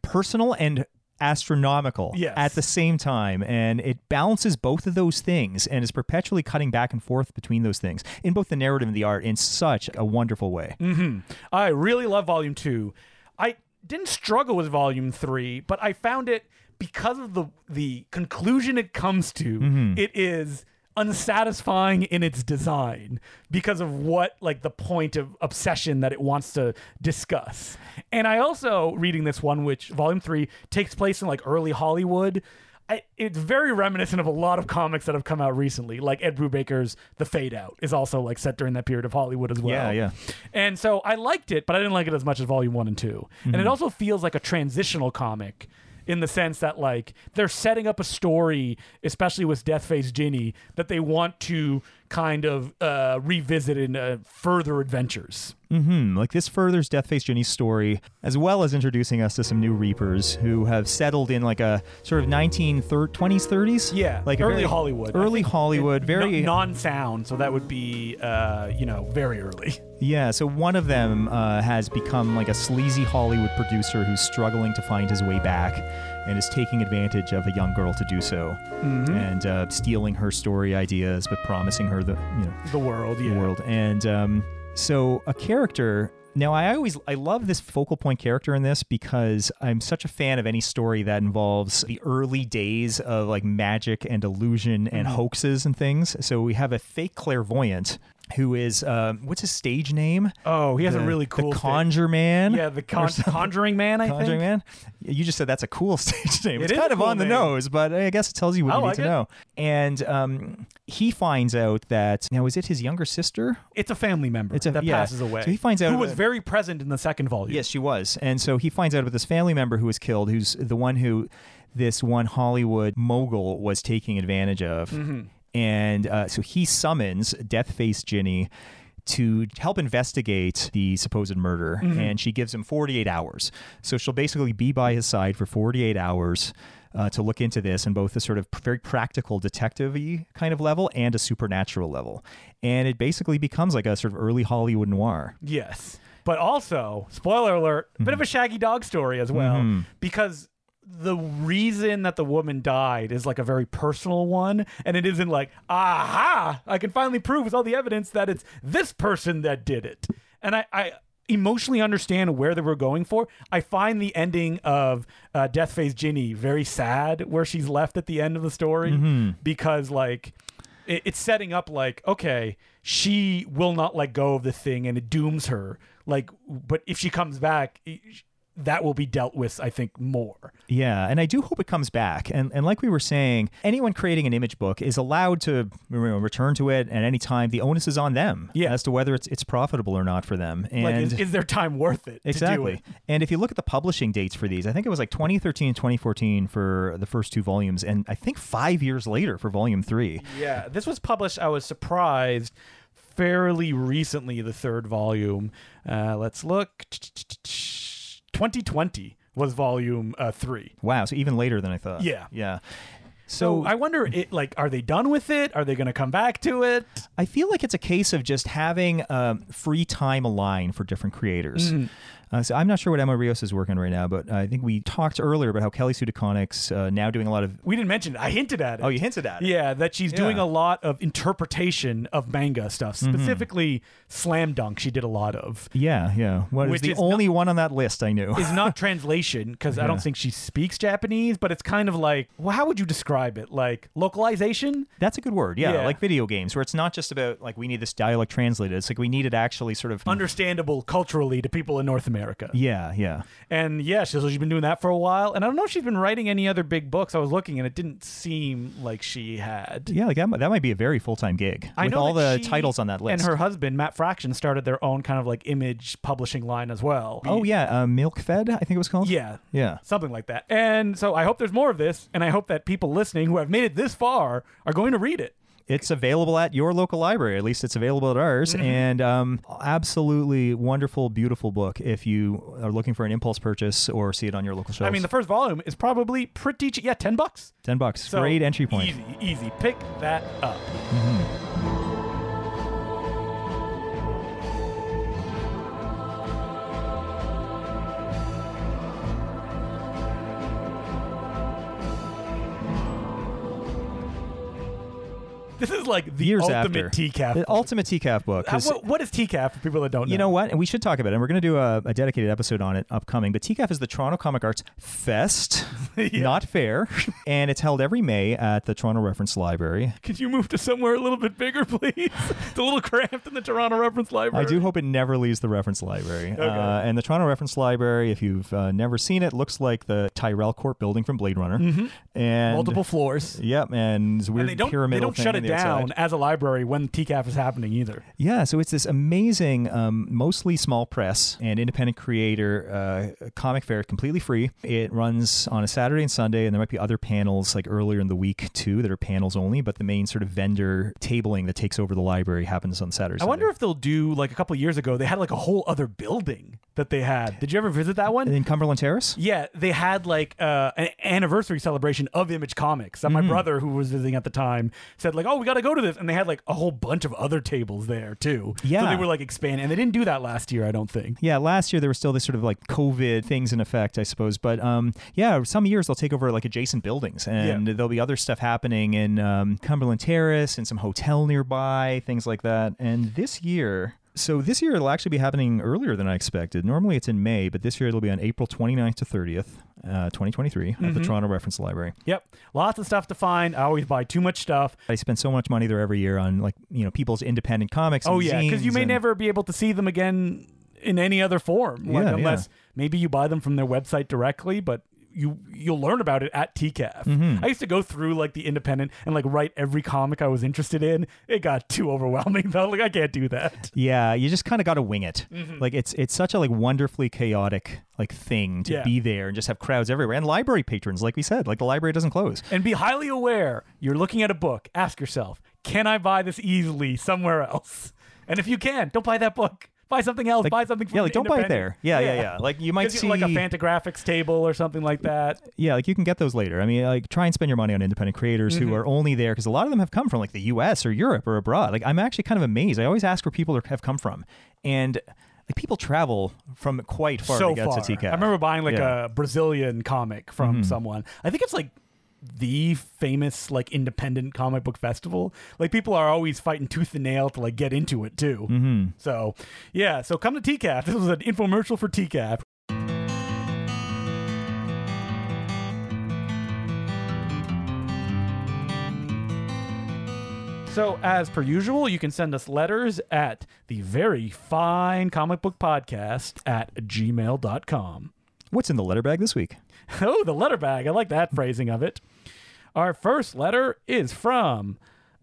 personal and astronomical Yes. at the same time and it balances both of those things and is perpetually cutting back and forth between those things in both the narrative and the art in such a wonderful way mm-hmm. I really love Volume Two. I didn't struggle with Volume Three, but I found it because of the the conclusion it comes to. Mm-hmm. it is unsatisfying in its design because of what like the point of obsession that it wants to discuss. And I also reading this one, which Volume Three takes place in like early Hollywood. I, it's very reminiscent of a lot of comics that have come out recently, like Ed Brubaker's The Fade Out is also like set during that period of Hollywood as well. Yeah, yeah. And so I liked it, but I didn't like it as much as Volume One and 2 And it mm-hmm. also feels like a transitional comic in the sense that like they're setting up a story, especially with Deathface Ginny, that they want to kind of uh, revisit in uh, further adventures. hmm Like this furthers Deathface Ginny's story, as well as introducing us to some new Reapers who have settled in like a sort of 1920s, 30s. Yeah, like early Hollywood. Early Hollywood, very no- non-sound, so that would be uh, you know very early. Yeah, so one of them uh, has become like a sleazy Hollywood producer who's struggling to find his way back and is taking advantage of a young girl to do so and uh, stealing her story ideas but promising her the you know The world, the world. And um, so a character. Now, I always I love this focal point character in this because I'm such a fan of any story that involves the early days of like magic and illusion and Mm-hmm. hoaxes and things. So we have a fake clairvoyant who is um, what's his stage name? Oh, he has the, a really cool the thing. Conjure Man. Yeah, the con- Conjuring Man. I think. Conjuring think. Man. You just said that's a cool stage name. It it's kind of cool on the name. nose, but I guess it tells you what I you need to it. know. And um, he finds out that now is it his younger sister? It's a family member It's a- that yeah. passes away. So he finds out who was very present in the second volume. Yes, she was. And so he finds out about this family member who was killed, who's the one who this one Hollywood mogul was taking advantage of. Mm-hmm. And uh, so he summons Deathface Ginny to help investigate the supposed murder. Mm-hmm. And she gives him 48 hours. So she'll basically be by his side for 48 hours. Uh, to look into this in both a sort of very practical detective kind of level and a supernatural level. And it basically becomes like a sort of early Hollywood noir. Yes. But also, spoiler alert, a bit Mm-hmm. of a shaggy dog story as well. Because the reason that the woman died is like a very personal one. And it isn't like, aha, I can finally prove with all the evidence that it's this person that did it. And I, I emotionally understand where they were going for. I find the ending of uh, Phase Ginny very sad, where she's left at the end of the story, because like it, it's setting up like okay she will not let go of the thing and it dooms her like but if she comes back that will be dealt with i think more Yeah, and I do hope it comes back. And and like we were saying, anyone creating an image book is allowed to you know, return to it at any time. The onus is on them Yeah. as to whether it's it's profitable or not for them. And like is, is their time worth it to do exactly. it? And if you look at the publishing dates for these, I think it was like 2013 and 2014 for the first two volumes, and I think five years later for volume three. yeah this was published i was surprised fairly recently the third volume uh, let's look 2020 was volume uh, three Wow, so even later than I thought. Yeah. yeah. so So i wonder it like are they done with it are they going to come back to it I feel like it's a case of just having um, free time align for different creators. Mm-hmm. Uh, so I'm not sure what Emma Ríos is working right now, but I think we talked earlier about how Kelly Sue DeConnick's uh, now doing a lot of. we didn't mention it i hinted at it Oh, you hinted at it. Yeah, that she's doing a lot of interpretation of manga stuff, Mm-hmm. specifically Slam Dunk. She did a lot of. Yeah, yeah. What is Which the is only one on that list I knew? Is not translation because I don't think she speaks Japanese, but it's kind of like, well, how would you describe it? Like localization? That's a good word. Yeah, Yeah. like video games, where it's not just about like we need this dialect translated. It's like we need it actually sort of. Understandable culturally to people in North America. Yeah, yeah. And yeah, so she's been doing that for a while. And I don't know if she's been writing any other big books. I was looking and it didn't seem like she had. Yeah, like that, might- that might be a very full time gig I with know all the she titles on that list. And her husband, Matt Fraction, started their own kind of like image publishing line as well. oh yeah, uh, Milk Fed, I think it was called. Yeah. yeah. Something like that. And so I hope there's more of this, and I hope that people listening who have made it this far are going to read it. It's available at your local library. At least it's available at ours. Mm-hmm. And um, absolutely wonderful, beautiful book if you are looking for an impulse purchase or see it on your local shelves. I mean, the first volume is probably pretty cheap. Yeah, 10 bucks. 10 bucks. So Great entry point. Easy, easy. Pick that up. This is like the Years ultimate after. TCAF. The ultimate TCAF book. Uh, what, what is TCAF for people that don't know? You know what? And we should talk about it. And we're going to do a, a dedicated episode on it upcoming. But TCAF is the Toronto Comic Arts Fest, Yeah. not fair. and it's held every May at the Toronto Reference Library. Could you move to somewhere a little bit bigger, please? it's a little cramped in the Toronto Reference Library. I do hope it never leaves the Reference Library. Uh, and the Toronto Reference Library, if you've uh, never seen it, looks like the Tyrell Corp building from Blade Runner. And Mm-hmm. Multiple floors. Yep, and weird And they don't, they pyramidal don't thing shut it. Down as a library when TCAF is happening either. Yeah, so it's this amazing, um, mostly small press and independent creator uh, comic fair, completely free. It runs on a Saturday and Sunday, and there might be other panels like earlier in the week too that are panels only. But the main sort of vendor tabling that takes over the library happens on Saturday. I wonder if they'll do like a couple years ago. They had like a whole other building that they had. Did you ever visit that one? in Cumberland Terrace. Yeah, they had like uh, an anniversary celebration of Image Comics. And my Mm-hmm. brother, who was visiting at the time, said like, "Oh, we got to go to this," and they had like a whole bunch of other tables there too. Yeah. so they were like expanding, and they didn't do that last year, I don't think. Yeah, last year there was still this sort of like COVID things in effect, I suppose. But um, yeah, some years they'll take over like adjacent buildings, and Yeah. there'll be other stuff happening in um, Cumberland Terrace and some hotel nearby, things like that. And this year. So this year it'll actually be happening earlier than I expected. Normally it's in May, but this year it'll be on April 29th to 30th, uh, 2023 at Mm-hmm. the Toronto Reference Library. Yep, lots of stuff to find. I always buy too much stuff. I spend so much money there every year on like, you know, people's independent comics. Oh and yeah, because you may and- never be able to see them again in any other form, like, Yeah, unless maybe you buy them from their website directly. But you you'll learn about it at TCAF. Mm-hmm. I used to go through like the independent and like write every comic I was interested in. It got too overwhelming though. Like I can't do that. Yeah, you just kind of got to wing it. Mm-hmm. Like it's it's such a like wonderfully chaotic like thing to Yeah. be there and just have crowds everywhere and library patrons like we said. Like the library doesn't close. And be highly aware. You're looking at a book. Ask yourself, can I buy this easily somewhere else? And if you can, don't buy that book. Buy something else. Like, buy something from yeah, like don't buy it there. Yeah, yeah, yeah. Like you might see like a Fantagraphics table or something like that. Yeah, like you can get those later. I mean, like try and spend your money on independent creators Mm-hmm. who are only there because a lot of them have come from like the U.S. or Europe or abroad. Like I'm actually kind of amazed. I always ask where people are, have come from, and like people travel from quite far so to get far. to TCAF. I remember buying like Yeah. Mm-hmm. a Brazilian comic from someone. I think it's like the famous like independent comic book festival. Like people are always fighting tooth and nail to like get into it too. Mm-hmm. So yeah, so come to TCAF. This was an infomercial for TCAF. So, as per usual, you can send us letters at the very fine comic book podcast at gmail.com. What's in the letter bag this week? Oh, the letter bag. I like that phrasing of it. Our first letter is from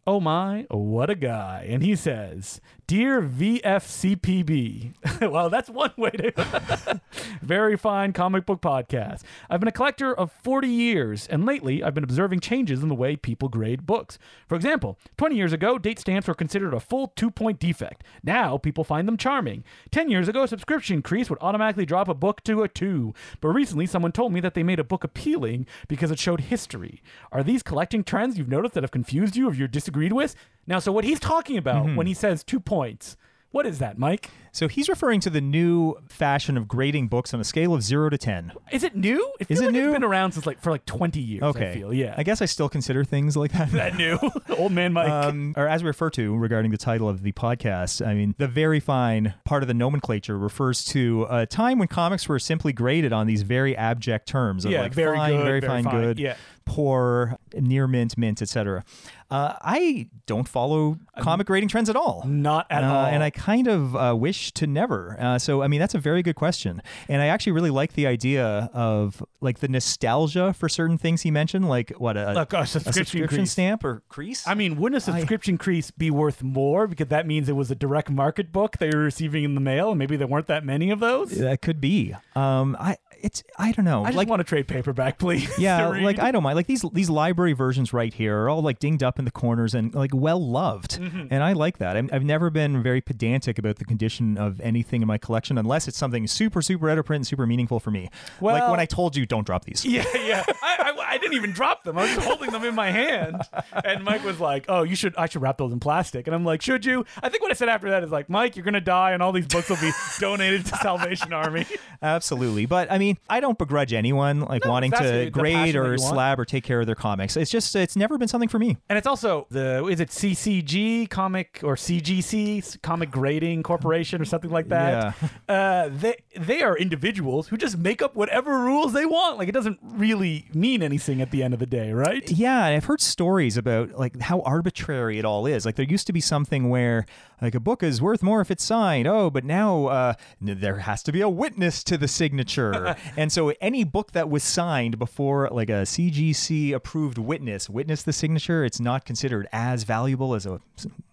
Oh my, what a guy. And he says, Dear VFCPB. well, that's one way to. Very fine comic book podcast. I've been a collector of 40 years, and lately I've been observing changes in the way people grade books. For example, 20 years ago, date stamps were considered a full two point defect. Now people find them charming. 10 years ago, a subscription crease would automatically drop a book to a 2. But recently, someone told me that they made a book appealing because it showed history. Are these collecting trends you've noticed that have confused you or you're disagreed with? Now, so what he's talking about when he says two points, what is that, Mike? So he's referring to the new fashion of grading books on a scale of zero to ten. Is it new? It Is it like new? It's been around since like for like 20 years. Okay, I feel yeah. I guess I still consider things like that. that new old man Mike. um, or as we refer to regarding the title of the podcast, I mean, the very fine part of the nomenclature refers to a time when comics were simply graded on these very abject terms of Yeah, like very fine, good, very, very fine, fine, good, yeah. Poor, near mint, mint, etc. Uh, I don't follow comic grading trends at all. Not at Uh, all. And I kind of uh, wish to never. Uh, so, I mean, that's a very good question. And I actually really like the idea of like the nostalgia for certain things he mentioned, like what a, Like a a subscription subscription stamp or crease. I mean, wouldn't a subscription crease be worth more because that means it was a direct market book they were receiving in the mail, and maybe there weren't that many of those? That could be. Um, I it's I don't know. I just like want to trade paperback, please. yeah, like. I don't mind. Like these these library versions right here are all like dinged up in the corners and like well loved, Mm-hmm. and I like that. I'm, I've never been very pedantic about the condition of anything in my collection unless it's something super super out of print and super meaningful for me. Well, like when I told you don't drop these. Yeah, yeah. I, I, I didn't even drop them. I was holding them in my hand, and Mike was like, "Oh, you should. I should wrap those in plastic." And I'm like, "Should you?" I think what I said after that is like, "Mike, you're gonna die, and all these books will be donated to Salvation Army." Absolutely. But I mean, I don't begrudge anyone like No, wanting to grade or slab or take care of their comics. It's just it's never been something for me. And it's also the is it CCG comic or CGC Comic Grading Corporation or something like that. Uh, they they are individuals who just make up whatever rules they want. Like it doesn't really mean anything at the end of the day, right? Yeah, and I've heard stories about like how arbitrary it all is. Like there used to be something where like a book is worth more if it's signed. Oh, but now uh, there has to be a witness to the signature, and so any book that was signed before like a CGC approved witness witness the signature, it's not considered as valuable as a.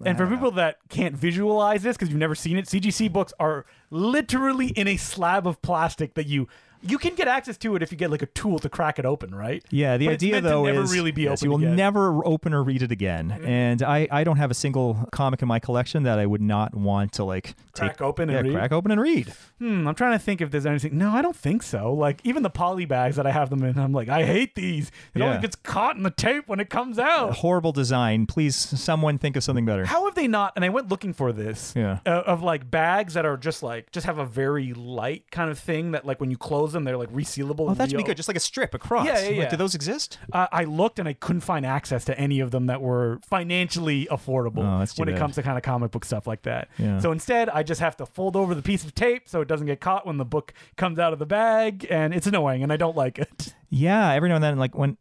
And for people that can't visualize this because you've never seen it, CGC books are literally in a slab of plastic that you you can get access to it if you get like a tool to crack it open, right? Yeah, the But idea though never is really be yes, open you will again. Mm-hmm. never open or read it again. And I, I don't have a single comic in my collection that I would not want to like Crack take, open and yeah, read? crack open and read. Hmm, I'm trying to think if there's anything. No, I don't think so. Like even the poly bags that I have them in, I'm like, I hate these. It only gets caught in the tape when it comes out. Horrible design. Please, someone think of something better. How have they not? And I went looking for this. Yeah. Uh, of like bags that are just like just have a very light kind of thing that like when you close them they're like resealable. Oh, and that should be good. Just like a strip across. Yeah, yeah, Like, do those exist? Uh, I looked and I couldn't find access to any of them that were financially affordable Oh, when it comes to kind of comic book stuff like that. Yeah. So instead, I just have to fold over the piece of tape so it doesn't get caught when the book comes out of the bag, and it's annoying, and I don't like it. Yeah. Every now and then, like when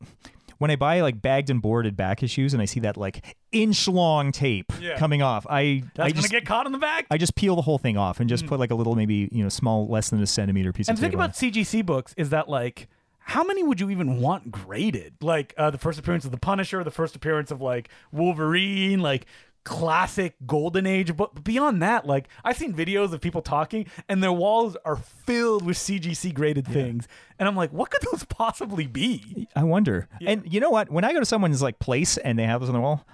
when I buy like bagged and boarded back issues, and I see that like inch long tape Yeah. coming off, I That's I just get caught in the back. I just peel the whole thing off and just put like a little maybe you know small less than a centimeter piece and of the thing tape about CGC books is that like. How many would you even want graded? Like uh, the first appearance of the Punisher, the first appearance of like Wolverine, like classic golden age but beyond that like i've seen videos of people talking and their walls are filled with cgc graded things and i'm like what could those possibly be I wonder. And you know what? When I go to someone's like place and they have those on the wall,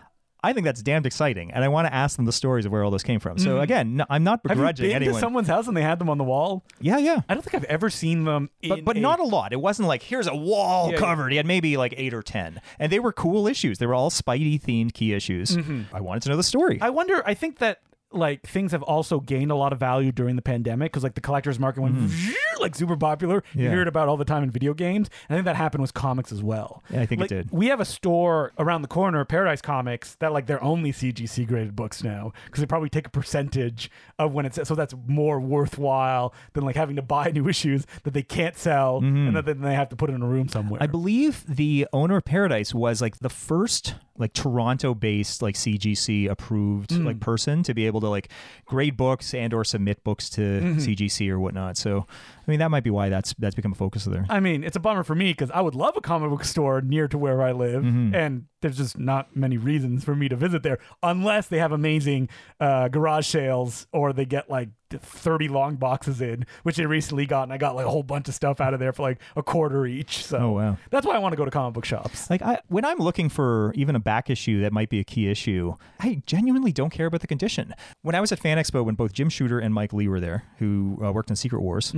I think that's damned exciting, and I want to ask them the stories of where all those came from. So again, no, I'm not Mm. have you been anyone. to someone's house and they had them on the wall yeah, yeah. i don't think i've ever seen them in But, but a- not a lot. It wasn't like here's a wall Yeah, yeah. covered. He had maybe like eight or ten, and they were cool issues. They were all Spidey themed key issues. I wanted to know the story. Mm-hmm. I wonder. I think that like things have also gained a lot of value during the pandemic because like the collector's market went like super popular. You Mm-hmm. Hear it about all the time in video games. I think that happened with comics as well. Yeah, I think it did. We have a store around the corner, Paradise Comics, that like they're only CGC graded books now because they probably take a percentage of when it's so that's more worthwhile than like having to buy new issues that they can't sell and that then they have to put in a room somewhere. Mm-hmm. I believe the owner of Paradise was like the first like Toronto-based like CGC approved Mm. like person to be able to like grade books and or submit books to Mm-hmm. CGC or whatnot. So I mean that might be why that's that's become a focus of there. I mean, it's a bummer for me because I would love a comic book store near to where I live, Mm-hmm. and there's just not many reasons for me to visit there unless they have amazing uh, garage sales or they get like 30 long boxes in, which they recently got, and I got like a whole bunch of stuff out of there for like a quarter each. So Oh, wow. that's why I want to go to comic book shops. Like I, when I'm looking for even a back issue that might be a key issue, I genuinely don't care about the condition. When I was at Fan Expo, when both Jim Shooter and Mike Lee were there, who uh, worked on Secret Wars,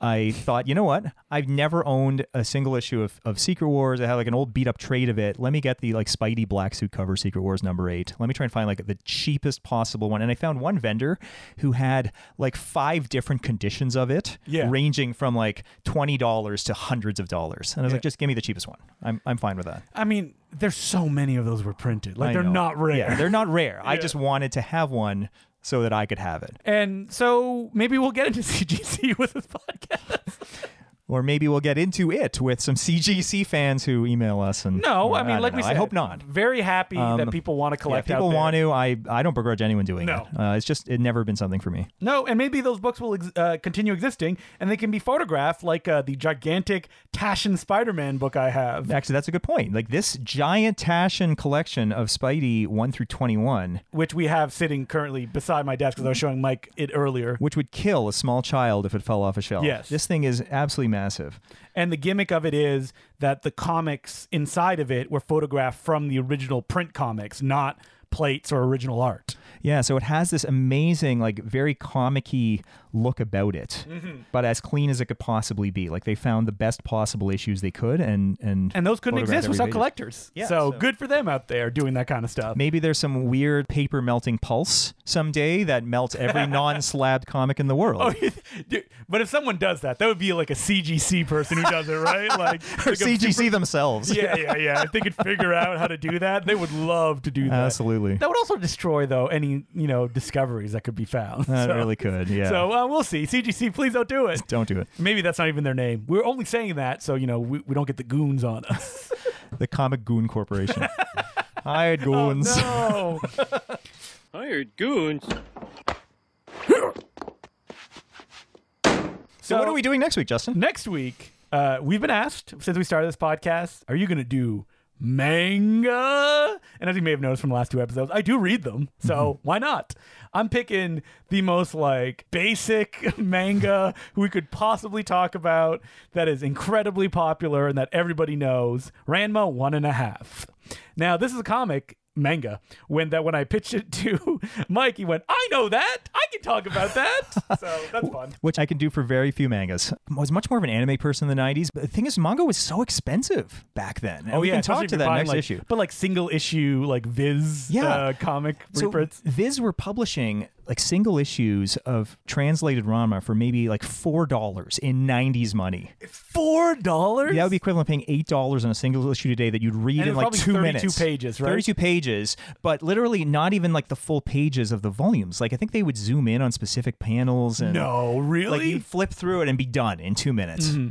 I thought, you know what? I've never owned a single issue of, of Secret Wars. I had like an old beat up trade of it. Let me get the like Spidey black suit cover Secret Wars number eight. Let me try and find like the cheapest possible one. And I found one vendor who had like five different conditions of it, Yeah. ranging from like twenty dollars to hundreds of dollars. And I was Yeah. like, just give me the cheapest one. I'm I'm fine with that. I mean, there's so many of those were printed. Like I they're know. not rare. Yeah, they're not rare. I just wanted to have one so that I could have it. and so maybe we'll get into CGC with this podcast. Or maybe we'll get into it with some CGC fans who email us. And No, I mean, don't like we know. said, I hope not. Very happy that Um, people want to Yeah, collect. out people want to. I I don't begrudge anyone doing No. it. Uh, it's just it never been something for me. No, and maybe those books will ex- uh, continue existing, and they can be photographed like uh, the gigantic Taschen Spider-Man book I have, Actually, that's a good point. Like this giant Taschen collection of Spidey one through twenty one, which we have sitting currently beside my desk because I was showing Mike it earlier. which would kill a small child if it fell off a shelf. Yes. this thing is absolutely massive. And the gimmick of it is that the comics inside of it were photographed from the original print comics, not plates or original art. Yeah, so it has this amazing, like very comic-y look about it, Mm-hmm. but as clean as it could possibly be. Like they found the best possible issues they could, and and And those couldn't exist without page. collectors. Yeah, so, so- good for them out there doing that kind of stuff. Maybe there's some weird paper melting pulse someday that melts every non-slabbed comic in the world. Oh, dude, but if someone does that, that would be like a CGC person who does it, right? Like, or CGC super- themselves. yeah, yeah, yeah. If they could figure out how to do that, they would love to do that. Absolutely. That would also destroy, though, any you know discoveries that could be found. That so, really could, yeah. So uh, we'll see. CGC, please don't do it. Don't do it. Maybe that's not even their name. We're only saying that so you know we, we don't get the goons on us. The Comic Goon Corporation. Hired goons. Oh, no. Hired goons. So, what are we doing next week, Justin? Next week, uh, we've been asked since we started this podcast, are you going to do manga? And as you may have noticed from the last two episodes, I do read them. So Mm-hmm. why not? I'm picking the most like basic manga we could possibly talk about that is incredibly popular and that everybody knows. Ranma one and a half. Now, this is a comic manga when that when I pitched it to Mike, he went, I know that. I can talk about that. so that's fun. Which I can do for very few mangas. I was much more of an anime person in the 90s, but the thing is, manga was so expensive back then. And we can talk to that buying, next like- issue. But like single issue, like Viz, Yeah. uh, comic So reprints. Viz were publishing like single issues of translated Ranma for maybe like four dollars in '90s money. Four dollars. Yeah, that would be equivalent to paying eight dollars on a single issue today that you'd read And in like two 32 minutes. pages, right? Thirty-two pages, but literally not even like the full pages of the volumes. Like I think they would zoom in on specific panels and no, really. like you'd flip through it and be done in two minutes. Mm-hmm.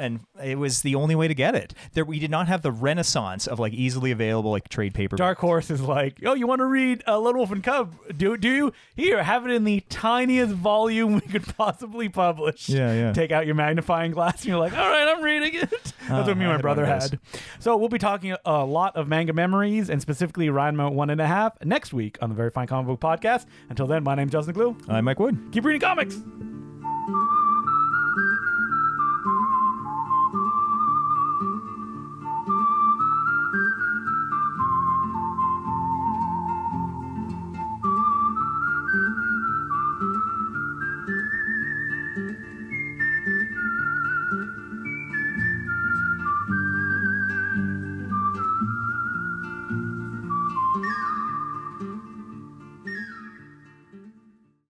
And it was the only way to get it. There, we did not have the renaissance of like easily available like trade paper. Dark Horse is like, oh, you want to read uh, Little Wolf and Cub? Do do you? Here, have it in the tiniest volume we could possibly publish. Yeah, yeah. Take out your magnifying glass, and you're like, all right, I'm reading it. That's Uh, what me and my brother one of those. had. So we'll be talking a lot of manga memories, and specifically Ranma one and a half next week on the Very Fine Comic Book Podcast. Until then, my name's Justin Glue. I'm Mike Wood. Keep reading comics.